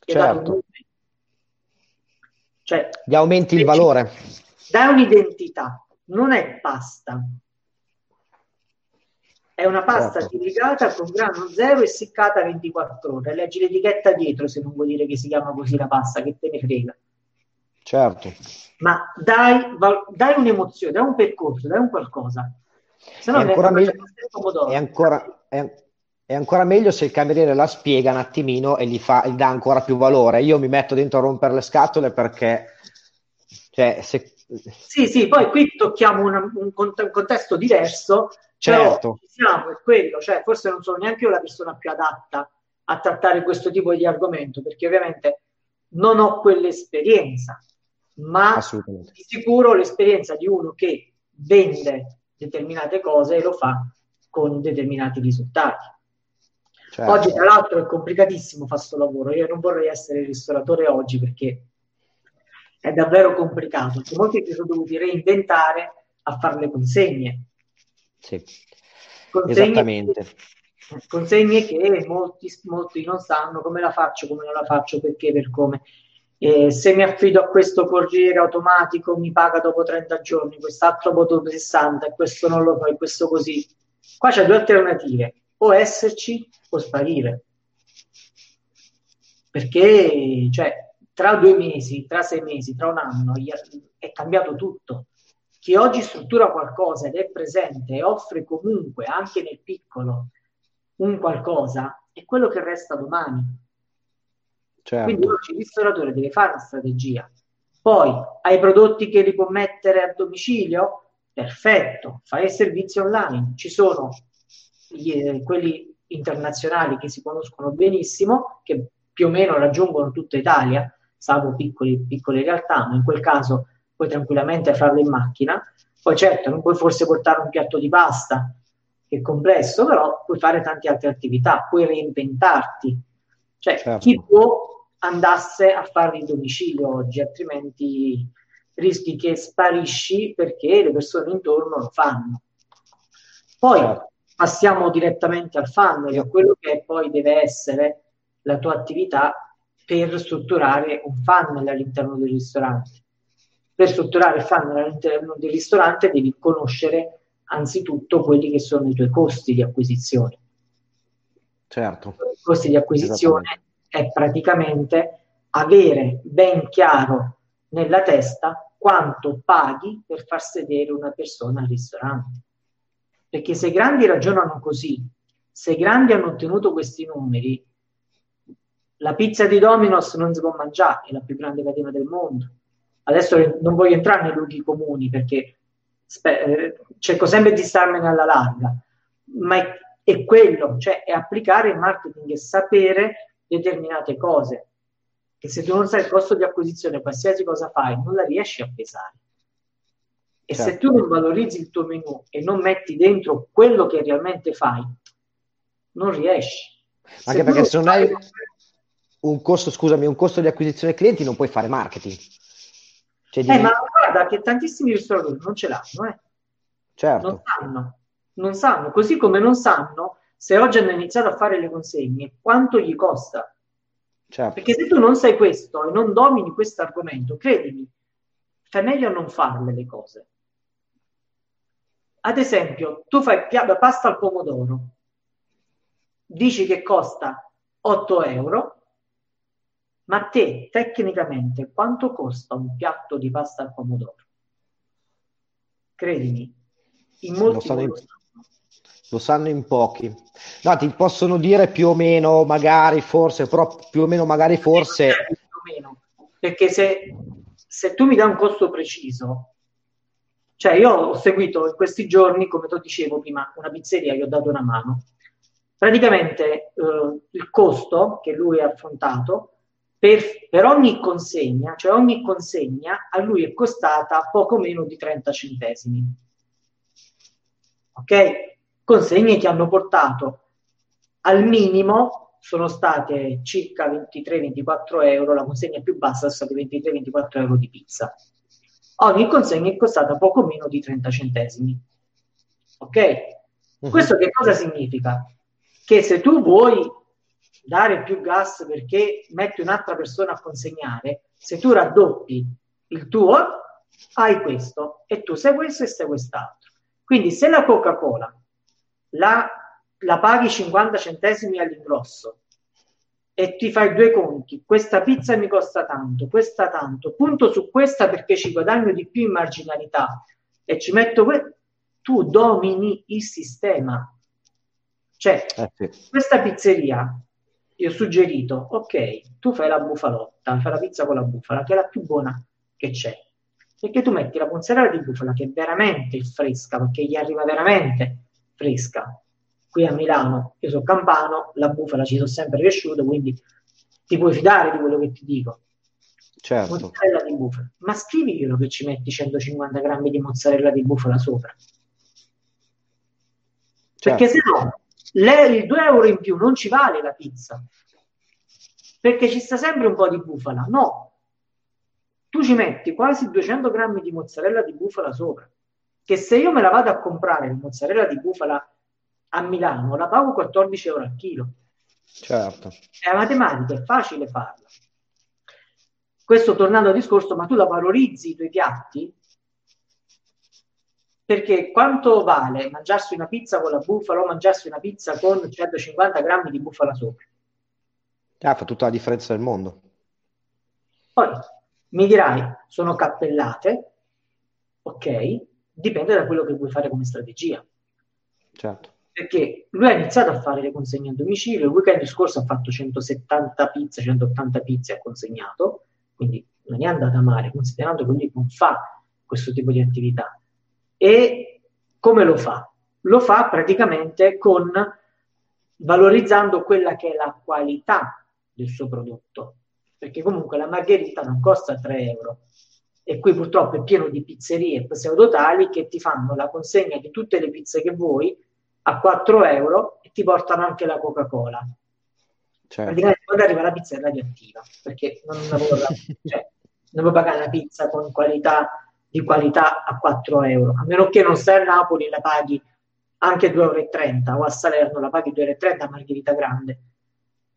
Certo. Cioè, Gli aumenti il valore. Dai un'identità, non è pasta. È una pasta certo. con grano zero e seccata 24 ore. Leggi l'etichetta dietro se non vuoi dire che si chiama così la pasta, che te ne frega. Certo. Ma dai, dai un'emozione, dai un percorso, dai un qualcosa. Se no è ancora, meglio, è ancora, è, è ancora meglio se il cameriere la spiega un attimino e gli, fa, gli dà ancora più valore. Io mi metto dentro a rompere le scatole perché cioè, se, Sì, sì, poi qui tocchiamo una, un, un, contesto diverso, certo. siamo, è quello, cioè forse non sono neanche io la persona più adatta a trattare questo tipo di argomento, perché ovviamente non ho quell'esperienza, ma di sicuro l'esperienza di uno che vende determinate cose e lo fa con determinati risultati. Certo. Oggi, tra l'altro, è complicatissimo fare questo lavoro. Io non vorrei essere ristoratore oggi perché è davvero complicato. Perché molti si sono dovuti reinventare a fare le consegne. Sì, consegne esattamente. Che, consegne che molti, molti non sanno come la faccio, come non la faccio, perché, per come. Eh, se mi affido a questo corriere automatico mi paga dopo 30 giorni, quest'altro dopo 60 e questo non lo fa e questo così. Qua c'è due alternative, o esserci o sparire. Perché cioè, tra due mesi, tra sei mesi, tra un anno è cambiato tutto. Chi oggi struttura qualcosa ed è presente e offre comunque, anche nel piccolo, un qualcosa, è quello che resta domani. Certo. Quindi oggi il ristoratore deve fare una strategia. Poi hai prodotti che li può mettere a domicilio? Perfetto, fai il servizio online. Ci sono gli, eh, quelli internazionali che si conoscono benissimo, che più o meno raggiungono tutta Italia, salvo piccoli, piccole realtà, ma in quel caso puoi tranquillamente farlo in macchina. Poi certo, non puoi forse portare un piatto di pasta, che è complesso, però puoi fare tante altre attività, puoi reinventarti. Cioè, certo. chi può andasse a fare il domicilio oggi, altrimenti rischi che sparisci perché le persone intorno lo fanno. Poi certo. Passiamo direttamente al funnel, a quello che poi deve essere la tua attività per strutturare un funnel all'interno del ristorante. Per strutturare il funnel all'interno del ristorante devi conoscere anzitutto quelli che sono i tuoi costi di acquisizione. Certo. I costi di acquisizione è praticamente avere ben chiaro nella testa quanto paghi per far sedere una persona al ristorante. Perché se i grandi ragionano così, se i grandi hanno ottenuto questi numeri, la pizza di Domino's non si può mangiare, è la più grande catena del mondo. Adesso non voglio entrare nei luoghi comuni perché spe- eh, cerco sempre di starmene alla larga, ma è, è quello, cioè è applicare il marketing e sapere determinate cose. Che se tu non sai il costo di acquisizione, qualsiasi cosa fai, non la riesci a pesare. E certo. se tu non valorizzi il tuo menu e non metti dentro quello che realmente fai, non riesci. Anche se perché se non hai un costo, scusami, un costo di acquisizione clienti, non puoi fare marketing. Cioè, eh, ma guarda che tantissimi ristoratori non ce l'hanno, eh. Certo. Non sanno, non sanno, così come non sanno se oggi hanno iniziato a fare le consegne, quanto gli costa? Certo. Perché se tu non sai questo e non domini questo argomento, credimi, fai meglio a non farle le cose. Ad esempio, tu fai pasta al pomodoro, dici che costa 8 euro, ma te tecnicamente quanto costa un piatto di pasta al pomodoro? Credimi, in molti lo lo sanno in pochi. No, ti possono dire più o meno, magari, forse, però più o meno, magari, forse. Più o meno. Perché se, se tu mi dai un costo preciso, cioè io ho seguito in questi giorni, come ti dicevo prima, una pizzeria, gli ho dato una mano. Praticamente eh, il costo che lui ha affrontato per, per, ogni consegna, cioè ogni consegna a lui è costata poco meno di 30 centesimi. Ok? consegne che hanno portato al minimo sono state circa 23-24 euro, la consegna più bassa è stata 23-24 euro di pizza. Ogni consegna è costata poco meno di 30 centesimi. Ok? Uh-huh. Questo che cosa significa? Che se tu vuoi dare più gas perché metti un'altra persona a consegnare, se tu raddoppi il tuo, hai questo e tu sei questo e sei quest'altro. Quindi se la Coca-Cola la, la paghi 50 centesimi all'ingrosso e ti fai due conti, questa pizza mi costa tanto, questa tanto, punto su questa perché ci guadagno di più in marginalità e ci metto que- tu domini il sistema. Cioè, eh sì. questa pizzeria, io ho suggerito, ok, tu fai la bufalotta, fai la pizza con la bufala, che è la più buona che c'è. Perché tu metti la mozzarella di bufala che è veramente fresca, perché gli arriva veramente fresca. Qui a Milano, io sono campano, la bufala ci sono sempre cresciuta, quindi ti puoi fidare di quello che ti dico. Certo. Mozzarella di bufala. Ma scriviglielo che ci metti 150 grammi di mozzarella di bufala sopra. Perché certo. se no, le, il 2 euro in più non ci vale la pizza. Perché ci sta sempre un po' di bufala. No. Tu ci metti quasi 200 grammi di mozzarella di bufala sopra. Che se io me la vado a comprare la mozzarella di bufala a Milano, la pago 14 euro al chilo. Certo. È la matematica, è facile farla. Questo tornando al discorso, ma tu la valorizzi i tuoi piatti? Perché quanto vale mangiarsi una pizza con la bufala o mangiarsi una pizza con 150 grammi di bufala sopra? Ah, fa tutta la differenza del mondo. Poi mi dirai, sono cappellate, ok, dipende da quello che vuoi fare come strategia. Certo. Perché lui ha iniziato a fare le consegne a domicilio, il weekend scorso ha fatto 170 pizze, 180 pizze ha consegnato, quindi non è andata male, considerando che lui non fa questo tipo di attività. E come lo fa? Lo fa praticamente con valorizzando quella che è la qualità del suo prodotto, perché comunque la margherita non costa 3 euro e qui purtroppo è pieno di pizzerie pseudotali che ti fanno la consegna di tutte le pizze che vuoi a 4 euro e ti portano anche la Coca-Cola. Certo. Praticamente quando arriva la pizza è radioattiva, perché non, avevo, cioè, non puoi pagare la pizza con qualità di qualità a 4 euro, a meno che non stai a Napoli la paghi anche 2,30 euro o a Salerno la paghi 2,30 euro a Margherita Grande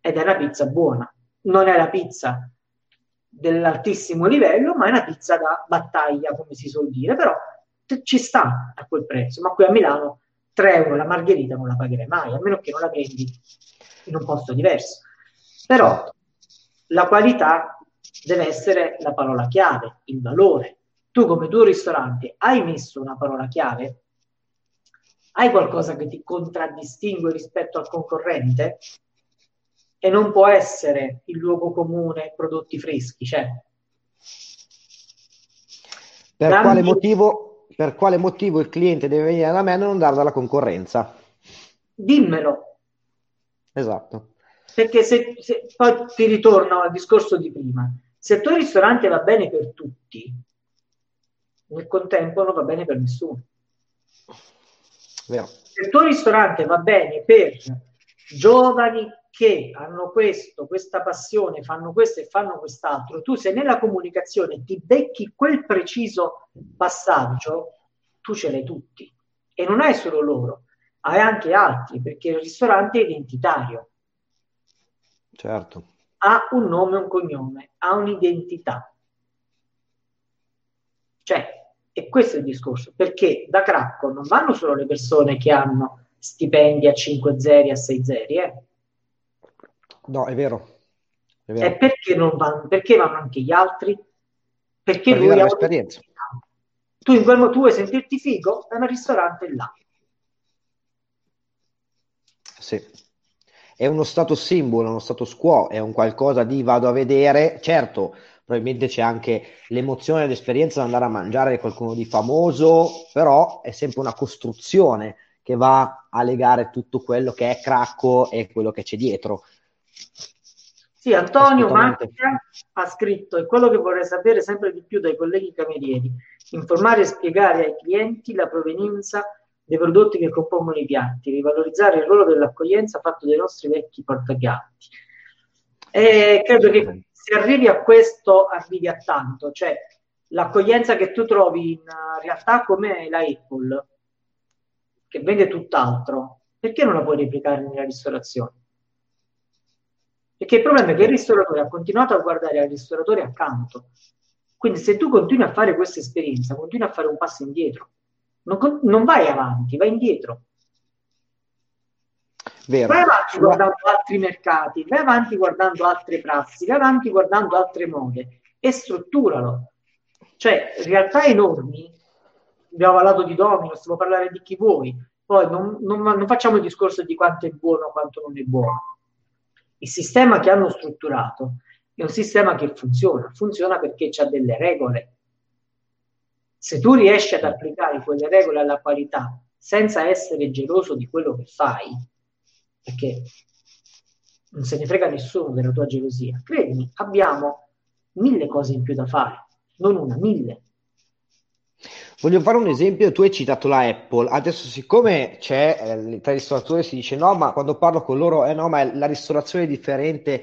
ed è una pizza buona. Non è la pizza dell'altissimo livello, ma è una pizza da battaglia, come si suol dire, però ci sta a quel prezzo. Ma qui a Milano 3 euro la margherita non la pagherai mai, a meno che non la prendi in un posto diverso. Però la qualità deve essere la parola chiave, il valore. Tu come tuo ristorante hai messo una parola chiave? Hai qualcosa che ti contraddistingue rispetto al concorrente? E non può essere il luogo comune prodotti freschi, cioè. Per Dammi... quale, motivo, per quale motivo il cliente deve venire da me e non andare dalla concorrenza? Dimmelo. Esatto. Perché se, se, poi ti ritorno al discorso di prima, se il tuo ristorante va bene per tutti, nel contempo non va bene per nessuno. Vero. Se il tuo ristorante va bene per giovani che hanno questo, questa passione, fanno questo e fanno quest'altro, tu sei nella comunicazione, ti becchi quel preciso passaggio, tu ce l'hai tutti. E non hai solo loro, hai anche altri, perché il ristorante è identitario. Certo. Ha un nome un cognome, ha un'identità. Cioè, e questo è il discorso, perché da Cracco non vanno solo le persone che hanno stipendi a 5 zeri, a 6 zeri, eh? No, è vero. È vero. E perché non vanno? Perché vanno anche gli altri? Perché per lui ha un'esperienza. Tu in quel modo tu vuoi sentirti figo? È un ristorante là. Sì è uno stato simbolo, uno status quo, è un qualcosa di vado a vedere, certo, probabilmente c'è anche l'emozione e l'esperienza di andare a mangiare qualcuno di famoso, però è sempre una costruzione che va a legare tutto quello che è cracco e quello che c'è dietro. Sì, Antonio Macchia ha scritto, e quello che vorrei sapere sempre di più dai colleghi camerieri, informare e spiegare ai clienti la provenienza dei prodotti che compongono i piatti, rivalorizzare il ruolo dell'accoglienza fatto dai nostri vecchi portapiatti. E credo che se arrivi a questo arrivi a tanto, cioè l'accoglienza che tu trovi in realtà come la Apple, che vende tutt'altro, perché non la puoi replicare nella ristorazione? Perché il problema è che il ristoratore ha continuato a guardare al ristoratore accanto. Quindi se tu continui a fare questa esperienza, continui a fare un passo indietro non, non vai avanti, vai indietro. Vero. Vai avanti guardando altri mercati, vai avanti guardando altre prassi, vai avanti guardando altre mode e strutturalo. Cioè, realtà enormi, abbiamo parlato di Domino, stiamo parlare di chi vuoi, poi non, non, non facciamo il discorso di quanto è buono o quanto non è buono. Il sistema che hanno strutturato è un sistema che funziona, funziona perché ha delle regole, Se tu riesci ad applicare quelle regole alla qualità senza essere geloso di quello che fai, perché non se ne frega nessuno della tua gelosia, credimi, abbiamo mille cose in più da fare, non una, mille. Voglio fare un esempio, tu hai citato la Apple, adesso siccome c'è, eh, tra i ristoratori si dice no, ma quando parlo con loro, eh no, ma la ristorazione è differente,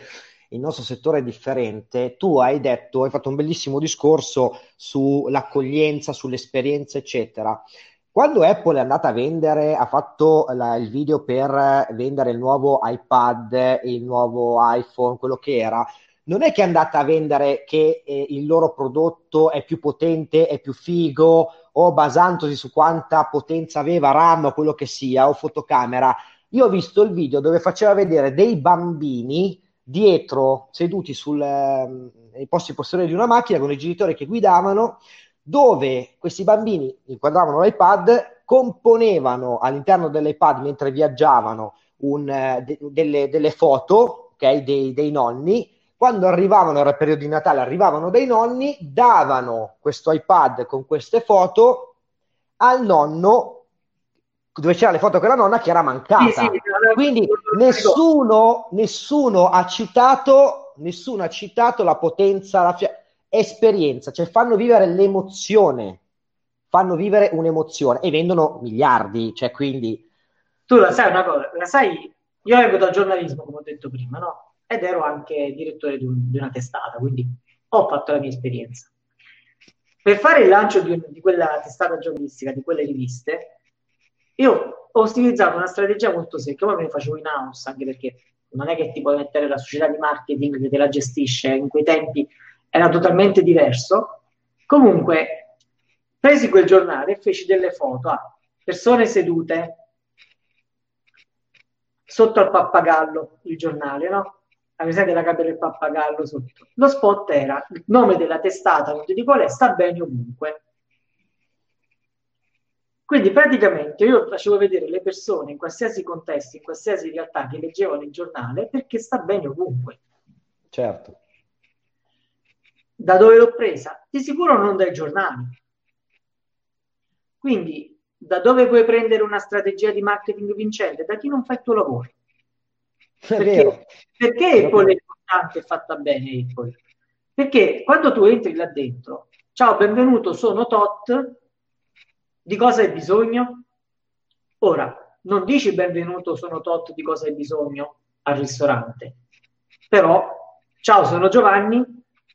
il nostro settore è differente, tu hai detto, hai fatto un bellissimo discorso sull'accoglienza, sull'esperienza, eccetera. Quando Apple è andata a vendere, ha fatto la, il video per vendere il nuovo iPad, il nuovo iPhone, quello che era, non è che è andata a vendere che eh, il loro prodotto è più potente, è più figo, o basandosi su quanta potenza aveva RAM o quello che sia, o fotocamera. Io ho visto il video dove faceva vedere dei bambini dietro, seduti sul, eh, nei posti posteriori di una macchina con i genitori che guidavano, dove questi bambini inquadravano l'iPad, componevano all'interno dell'iPad mentre viaggiavano un, eh, de- delle, delle, foto okay, dei, dei nonni quando arrivavano, era il periodo di Natale, arrivavano dei nonni, davano questo iPad con queste foto al nonno dove c'era le foto con la nonna che era mancata. Sì, sì, Quindi nessuno, nessuno, ha citato, nessuno ha citato la potenza, la fia- esperienza, cioè fanno vivere l'emozione, fanno vivere un'emozione e vendono miliardi, cioè quindi... Tu la sai una cosa, la sai, io vengo dal giornalismo, come ho detto prima, no? Ed ero anche direttore di, un, di una testata, quindi ho fatto la mia esperienza. Per fare il lancio di, di quella testata giornalistica, di quelle riviste, io ho utilizzato una strategia molto secca, ma me ne facevo in house, anche perché non è che ti puoi mettere la società di marketing che te la gestisce, in quei tempi era totalmente diverso. Comunque, presi quel giornale e feci delle foto a ah, persone sedute sotto al pappagallo, il giornale, no? La presente la gabbia del pappagallo sotto. Lo spot era il nome della testata, non ti dico qual è, sta bene ovunque. Quindi praticamente io facevo vedere le persone in qualsiasi contesto, in qualsiasi realtà che leggevano il giornale perché sta bene ovunque. Certo. Da dove l'ho presa? Di sicuro non dai giornali. Quindi da dove puoi prendere una strategia di marketing vincente? Da chi non fa il tuo lavoro. Perché, perché Apple è importante e fatta bene Apple? Perché quando tu entri là dentro, ciao, benvenuto, sono Tot, di cosa hai bisogno? Ora, non dici benvenuto, sono Tot, di cosa hai bisogno al ristorante, però, ciao, sono Giovanni,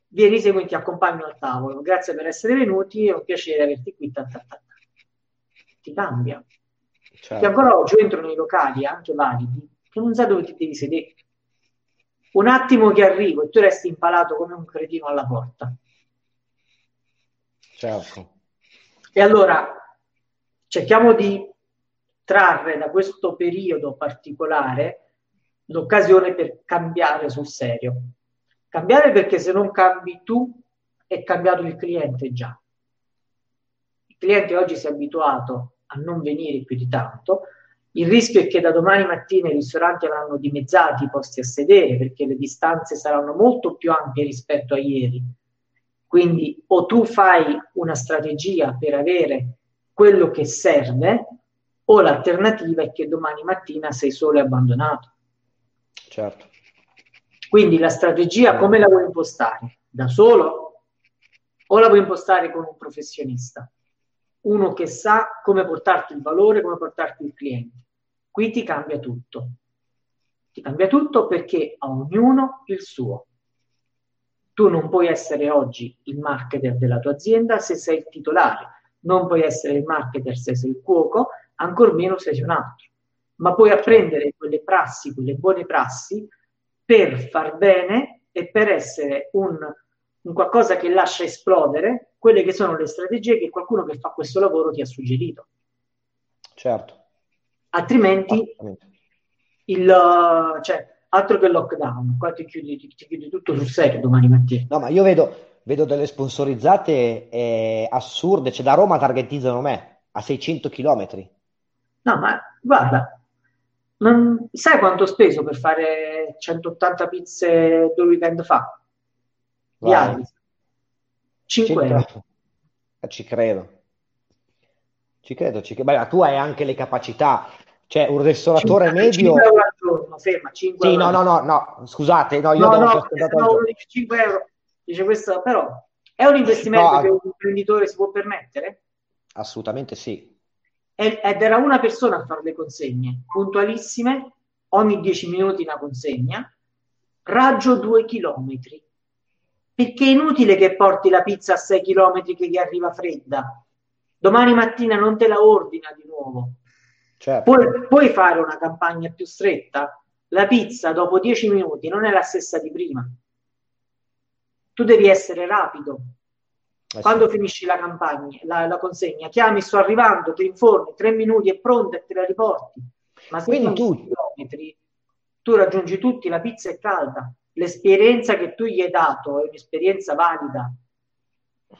vieni, segui, ti accompagno al tavolo, grazie per essere venuti, è un piacere averti qui, ta, ta, ta. ti cambia. Certo. Che ancora oggi entro nei locali, anche validi, che non sai dove ti devi sedere. Un attimo che arrivo e tu resti impalato come un cretino alla porta. Certo. E allora cerchiamo di trarre da questo periodo particolare l'occasione per cambiare sul serio. Cambiare perché se non cambi tu è cambiato il cliente già. Il cliente oggi si è abituato a non venire più di tanto, il rischio è che da domani mattina i ristoranti avranno dimezzati i posti a sedere perché le distanze saranno molto più ampie rispetto a ieri. Quindi o tu fai una strategia per avere quello che serve o l'alternativa è che domani mattina sei solo e abbandonato. Certo. Quindi la strategia come la vuoi impostare? Da solo o la vuoi impostare con un professionista? Uno che sa come portarti il valore, come portarti il cliente. Qui ti cambia tutto. Ti cambia tutto perché a ognuno il suo. Tu non puoi essere oggi il marketer della tua azienda se sei il titolare, non puoi essere il marketer se sei il cuoco, ancor meno se sei un altro. Ma puoi apprendere quelle prassi, quelle buone prassi per far bene e per essere un, un qualcosa che lascia esplodere quelle che sono le strategie che qualcuno che fa questo lavoro ti ha suggerito. Certo. Altrimenti, il, cioè, altro che lockdown, qua ti chiudi, ti, ti chiudi tutto sul serio domani mattina. No, ma io vedo, vedo delle sponsorizzate eh, assurde, cioè da Roma targetizzano me a 600 km. No, ma guarda, non, sai quanto ho speso per fare 180 pizze due weekend fa? Di 5 euro. Ci credo. Ci credo, ci credo. Beh, tu hai anche le capacità, cioè un ristoratore 5, medio... 5 euro al giorno, ferma, 5 sì, no, no, no, no, scusate, no, io no, no, no, uno dice 5 euro, dice questo, però è un investimento no, che un imprenditore si può permettere? Assolutamente sì. Ed era una persona a fare le consegne, puntualissime, ogni 10 minuti una consegna, raggio 2 chilometri. Perché è inutile che porti la pizza a 6 chilometri che gli arriva fredda. Domani mattina non te la ordina di nuovo. Certo. Puoi, puoi fare una campagna più stretta. La pizza dopo 10 minuti non è la stessa di prima. Tu devi essere rapido. Eh Quando sì. finisci la campagna, la, la, consegna, chiami, sto arrivando, ti informi, tre minuti è pronta e te la riporti. Ma se Quindi tu... chilometri, tu raggiungi tutti, la pizza è calda. L'esperienza che tu gli hai dato è un'esperienza valida.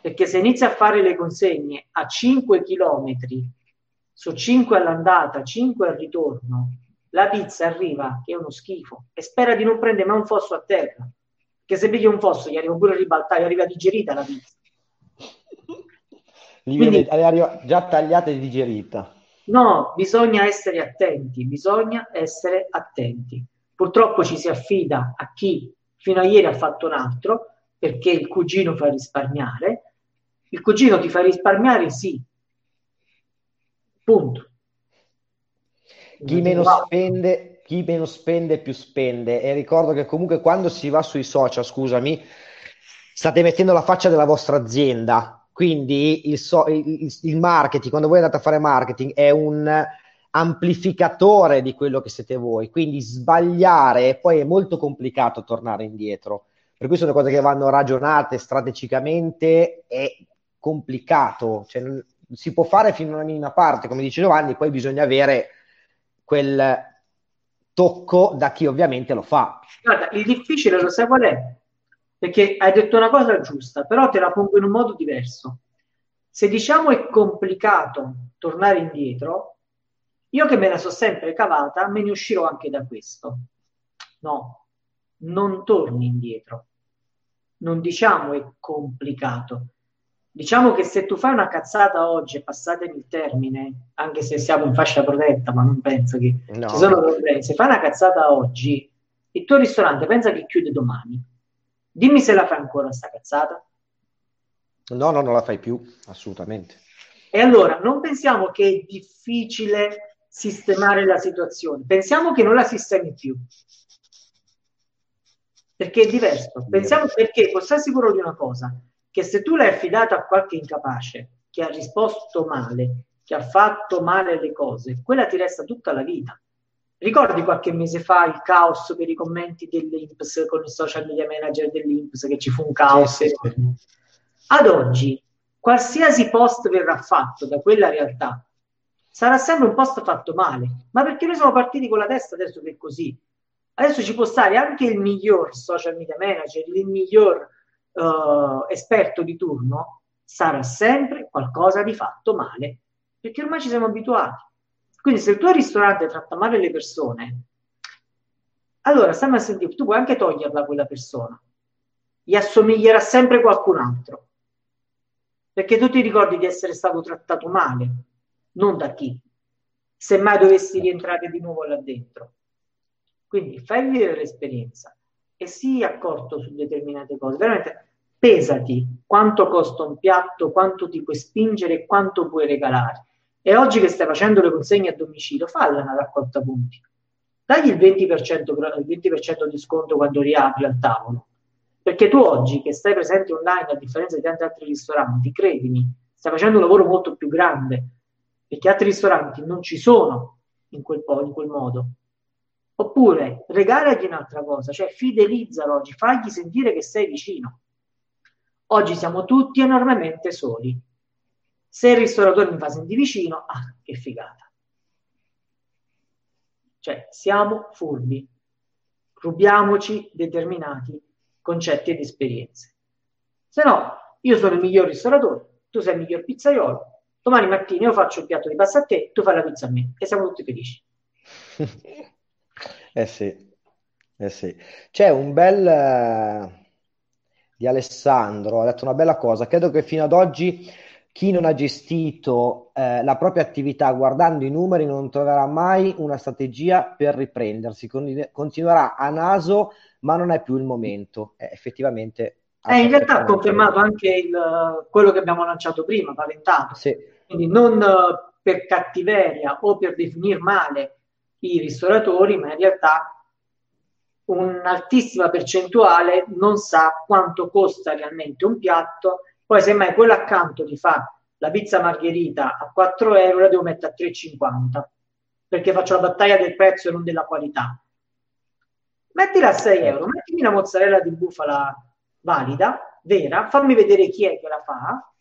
Perché se inizi a fare le consegne a 5 km, su 5 all'andata, 5 al ritorno, la pizza arriva che è uno schifo e spera di non prendere mai un fosso a terra. Che se vedi un fosso gli arriva pure ribaltato, gli arriva digerita la pizza. Quindi, arriva già tagliata e digerita. No, bisogna essere attenti, bisogna essere attenti. Purtroppo ci si affida a chi fino a ieri ha fatto un altro perché il cugino fa risparmiare. Il cugino ti fa risparmiare, sì. Punto. Chi meno, spende, chi meno spende più spende. E ricordo che comunque quando si va sui social, scusami, state mettendo la faccia della vostra azienda quindi il, so, il, il, marketing, quando voi andate a fare marketing, è un amplificatore di quello che siete voi. Quindi sbagliare poi è molto complicato tornare indietro. Per cui sono cose che vanno ragionate strategicamente, è complicato. Cioè, si può fare fino a una minima parte, come dice Giovanni, poi bisogna avere quel tocco da chi ovviamente lo fa. Guarda, il difficile lo sai qual è? perché hai detto una cosa giusta, però te la pongo in un modo diverso. Se diciamo è complicato tornare indietro, io che me la so sempre cavata, me ne uscirò anche da questo. No, non torni indietro. Non diciamo è complicato. Diciamo che se tu fai una cazzata oggi, passatemi il termine, anche se siamo in fascia protetta, ma non penso che no. ci sono problemi. Se fai una cazzata oggi, il tuo ristorante pensa che chiude domani Dimmi se la fai ancora sta cazzata. No, no, non la fai più, assolutamente. E allora non pensiamo che è difficile sistemare la situazione, pensiamo che non la sistemi più. Perché è diverso. Pensiamo perché, posso essere sicuro di una cosa, che se tu l'hai affidata a qualche incapace che ha risposto male, che ha fatto male le cose, quella ti resta tutta la vita. Ricordi qualche mese fa il caos per i commenti dell'Inps con il social media manager dell'Inps che ci fu un caos? Sì, sì. Ad oggi, qualsiasi post verrà fatto da quella realtà sarà sempre un post fatto male, ma perché noi siamo partiti con la testa adesso che è così. Adesso ci può stare anche il miglior social media manager, il miglior uh, esperto di turno, sarà sempre qualcosa di fatto male, perché ormai ci siamo abituati. Quindi se il tuo ristorante tratta male le persone, allora stiamo a sentire, tu puoi anche toglierla quella persona, gli assomiglierà sempre qualcun altro, perché tu ti ricordi di essere stato trattato male, non da chi, se mai dovessi rientrare di nuovo là dentro. Quindi fai vedere l'esperienza e sii accorto su determinate cose. Veramente pesati quanto costa un piatto, quanto ti puoi spingere quanto puoi regalare. E oggi che stai facendo le consegne a domicilio, falla una raccolta punti. Dagli il 20%, il 20% di sconto quando riapri al tavolo. Perché tu oggi che stai presente online, a differenza di tanti altri ristoranti, credimi, stai facendo un lavoro molto più grande. Perché altri ristoranti non ci sono in quel, in quel modo. Oppure regalagli un'altra cosa, cioè fidelizzalo oggi, fagli sentire che sei vicino. Oggi siamo tutti enormemente soli se il ristoratore mi fa sentire vicino, ah, che figata. Cioè, siamo furbi, rubiamoci determinati concetti ed esperienze. Se no, io sono il miglior ristoratore, tu sei il miglior pizzaiolo, domani mattina io faccio il piatto di pasta a te, tu fai la pizza a me e siamo tutti felici. eh sì, eh sì. C'è un bel... Uh, di Alessandro, ha detto una bella cosa, credo che fino ad oggi chi non ha gestito eh, la propria attività guardando i numeri non troverà mai una strategia per riprendersi, Con- continuerà a naso, ma non è più il momento. Eh, effettivamente. Eh, in realtà ha confermato anche il, quello che abbiamo lanciato prima, Paventato. Sì. Quindi non uh, per cattiveria o per definire male i ristoratori, ma in realtà un'altissima percentuale non sa quanto costa realmente un piatto, poi semmai quello accanto ti fa la pizza margherita a 4 euro, la devo mettere a 3,50 perché faccio la battaglia del prezzo e non della qualità. Mettila a 6 euro, mettimi la mozzarella di bufala valida, vera, fammi vedere chi è che la fa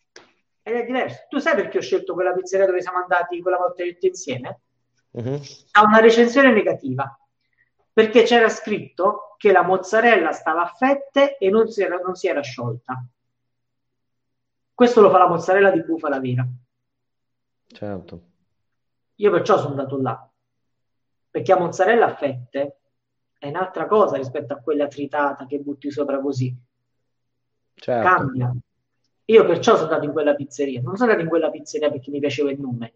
ed è diverso. Tu sai perché ho scelto quella pizzeria dove siamo andati quella volta tutti insieme? Uh-huh. Ha una recensione negativa perché c'era scritto che la mozzarella stava a fette e non si era, non si era sciolta. Questo lo fa la mozzarella di bufala vera. Certo. Io perciò sono andato là, perché la mozzarella a fette è un'altra cosa rispetto a quella tritata che butti sopra così. Certo. Cambia. Io perciò sono andato in quella pizzeria. Non sono andato in quella pizzeria perché mi piaceva il nome,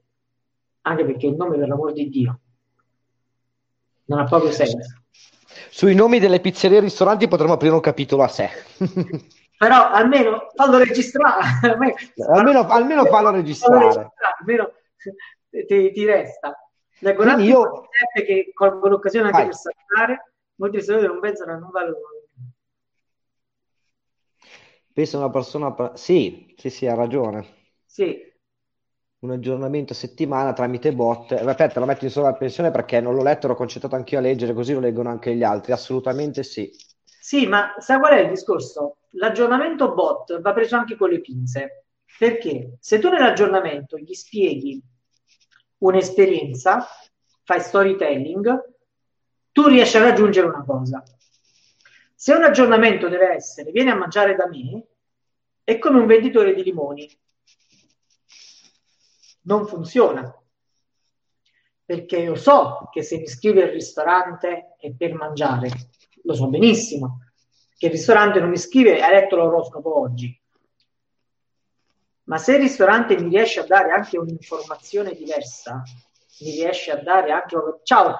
anche perché il nome, per l'amor di Dio, non ha proprio senso. Sui nomi delle pizzerie e ristoranti potremmo aprire un capitolo a sé. Però almeno fallo registrare. almeno, almeno fallo registrare. Fallo registrare almeno ti, ti resta. Attimo io... che colgo l'occasione anche Vai. per salutare. Molti ristoratori non pensano a non valore. Penso una persona... Sì, sì, sì, ha ragione. Sì, un aggiornamento a settimana tramite bot. Aspetta, lo metto in sovrappensione perché non l'ho letto, l'ho concentrato anch'io a leggere, così lo leggono anche gli altri. Assolutamente sì. Sì, ma sai qual è il discorso? L'aggiornamento bot va preso anche con le pinze. Perché se tu nell'aggiornamento gli spieghi un'esperienza, fai storytelling, tu riesci a raggiungere una cosa. Se un aggiornamento deve essere, vieni a mangiare da me, è come un venditore di limoni non funziona. Perché io so che se mi iscrivo al ristorante è per mangiare, lo so benissimo, che il ristorante non mi scrive hai letto l'oroscopo oggi. Ma se il ristorante mi riesce a dare anche un'informazione diversa, mi riesce a dare anche... Ciao,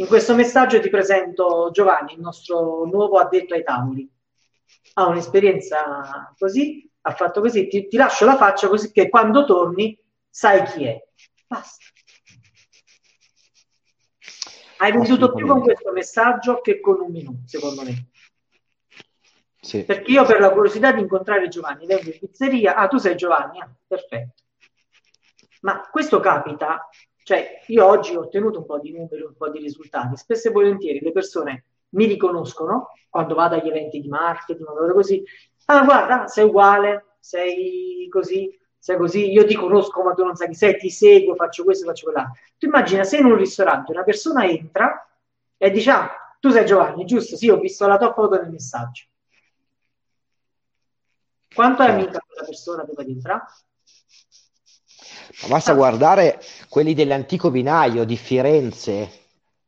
in questo messaggio ti presento Giovanni, il nostro nuovo addetto ai tavoli. Ha un'esperienza così, ha fatto così, ti, ti lascio la faccia così che quando torni sai chi è. Basta. Hai venduto più con questo messaggio che con un minuto, secondo me. Sì. Perché io per la curiosità di incontrare Giovanni vengo in pizzeria, ah tu sei Giovanni, ah, perfetto. Ma questo capita, cioè io oggi ho ottenuto un po' di numeri, un po' di risultati, spesso e volentieri le persone mi riconoscono quando vado agli eventi di marketing, vado così, ah guarda, sei uguale, sei così, sei così, io ti conosco ma tu non sai chi sei, ti seguo, faccio questo, faccio quell'altro. Tu immagina se in un ristorante una persona entra e dice, ah, tu sei Giovanni, giusto? Sì, ho visto la tua foto nel messaggio. Quanto è amica quella persona prima di entrare? Ma basta ah. guardare quelli dell'antico vinaio di Firenze.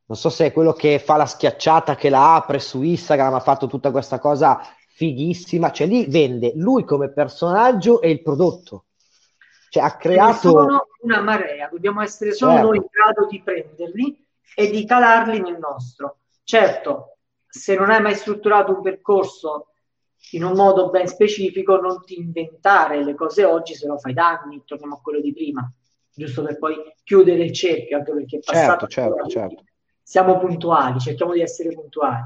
Non so se è quello che fa la schiacciata, che la apre su Instagram, ha fatto tutta questa cosa fighissima. Cioè lì vende lui come personaggio e il prodotto. Cioè, ha creato sono una marea, dobbiamo essere solo certo. noi in grado di prenderli e di calarli nel nostro. Certo, se non hai mai strutturato un percorso in un modo ben specifico, non ti inventare le cose oggi, se no fai danni, torniamo a quello di prima, giusto per poi chiudere il cerchio, anche perché è passato. Certo, certo, certo. Siamo puntuali, cerchiamo di essere puntuali,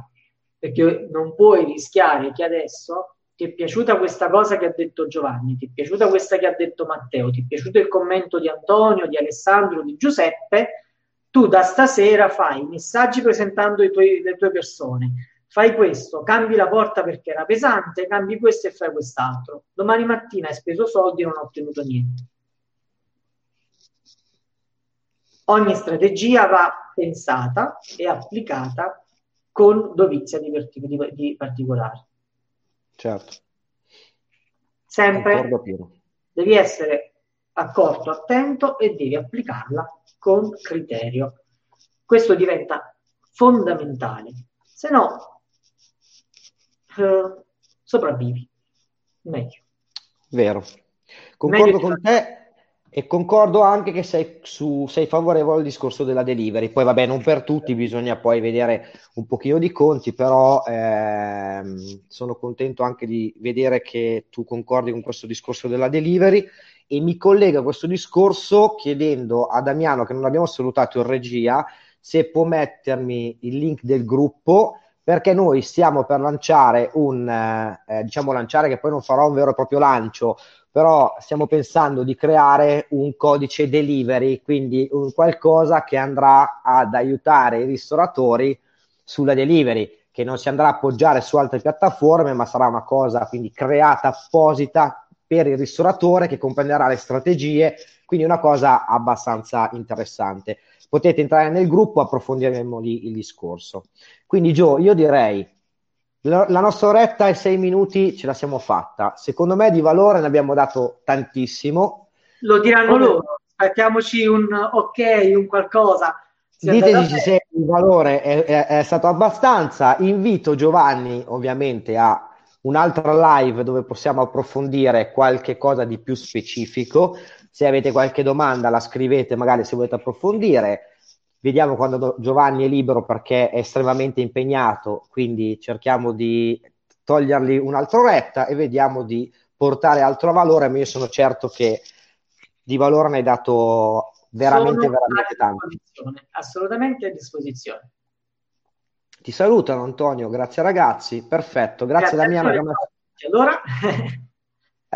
perché non puoi rischiare che adesso ti è piaciuta questa cosa che ha detto Giovanni, ti è piaciuta questa che ha detto Matteo, ti è piaciuto il commento di Antonio, di Alessandro, di Giuseppe, tu da stasera fai messaggi presentando tuoi, le tue persone, fai questo, cambi la porta perché era pesante, cambi questo e fai quest'altro. Domani mattina hai speso soldi e non hai ottenuto niente. Ogni strategia va pensata e applicata con dovizia di, di, di particolari. Certo. Sempre devi essere accorto, attento e devi applicarla con criterio. Questo diventa fondamentale, se no eh, sopravvivi meglio. Vero. Concordo con te e concordo anche che sei, su, sei, favorevole al discorso della delivery. Poi, vabbè, non per tutti, bisogna poi vedere un pochino di conti, però ehm, sono contento anche di vedere che tu concordi con questo discorso della delivery e mi collega a questo discorso chiedendo a Damiano, che non abbiamo salutato in regia, se può mettermi il link del gruppo perché noi stiamo per lanciare un, eh, diciamo lanciare che poi non farò un vero e proprio lancio, però stiamo pensando di creare un codice delivery, quindi un qualcosa che andrà ad aiutare i ristoratori sulla delivery, che non si andrà a appoggiare su altre piattaforme, ma sarà una cosa quindi creata apposita per il ristoratore che comprenderà le strategie, quindi una cosa abbastanza interessante. Potete entrare nel gruppo, approfondiremo lì il discorso. Quindi Gio, io direi la, la nostra oretta e sei minuti ce la siamo fatta. Secondo me di valore ne abbiamo dato tantissimo. Lo diranno Come... loro. Aspettiamoci un ok, un qualcosa. Diteci se il valore è, è, è, stato abbastanza. Invito Giovanni, ovviamente, a un'altra live dove possiamo approfondire qualche cosa di più specifico. Se avete qualche domanda, la scrivete magari se volete approfondire. Vediamo quando Giovanni è libero perché è estremamente impegnato, quindi cerchiamo di togliergli un'altra oretta e vediamo di portare altro valore, ma io sono certo che di valore ne hai dato veramente, sono veramente tanto. Assolutamente a disposizione. Ti salutano Antonio, grazie ragazzi, perfetto, grazie, grazie Damiano. Allora...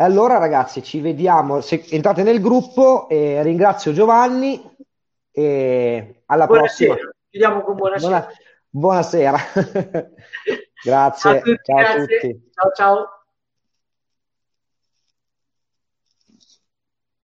allora ragazzi, ci vediamo, se entrate nel gruppo, e ringrazio Giovanni e alla buonasera. prossima. Chiudiamo con buonasera. Buona, buonasera. grazie. A tutti, ciao grazie. a tutti. Ciao ciao.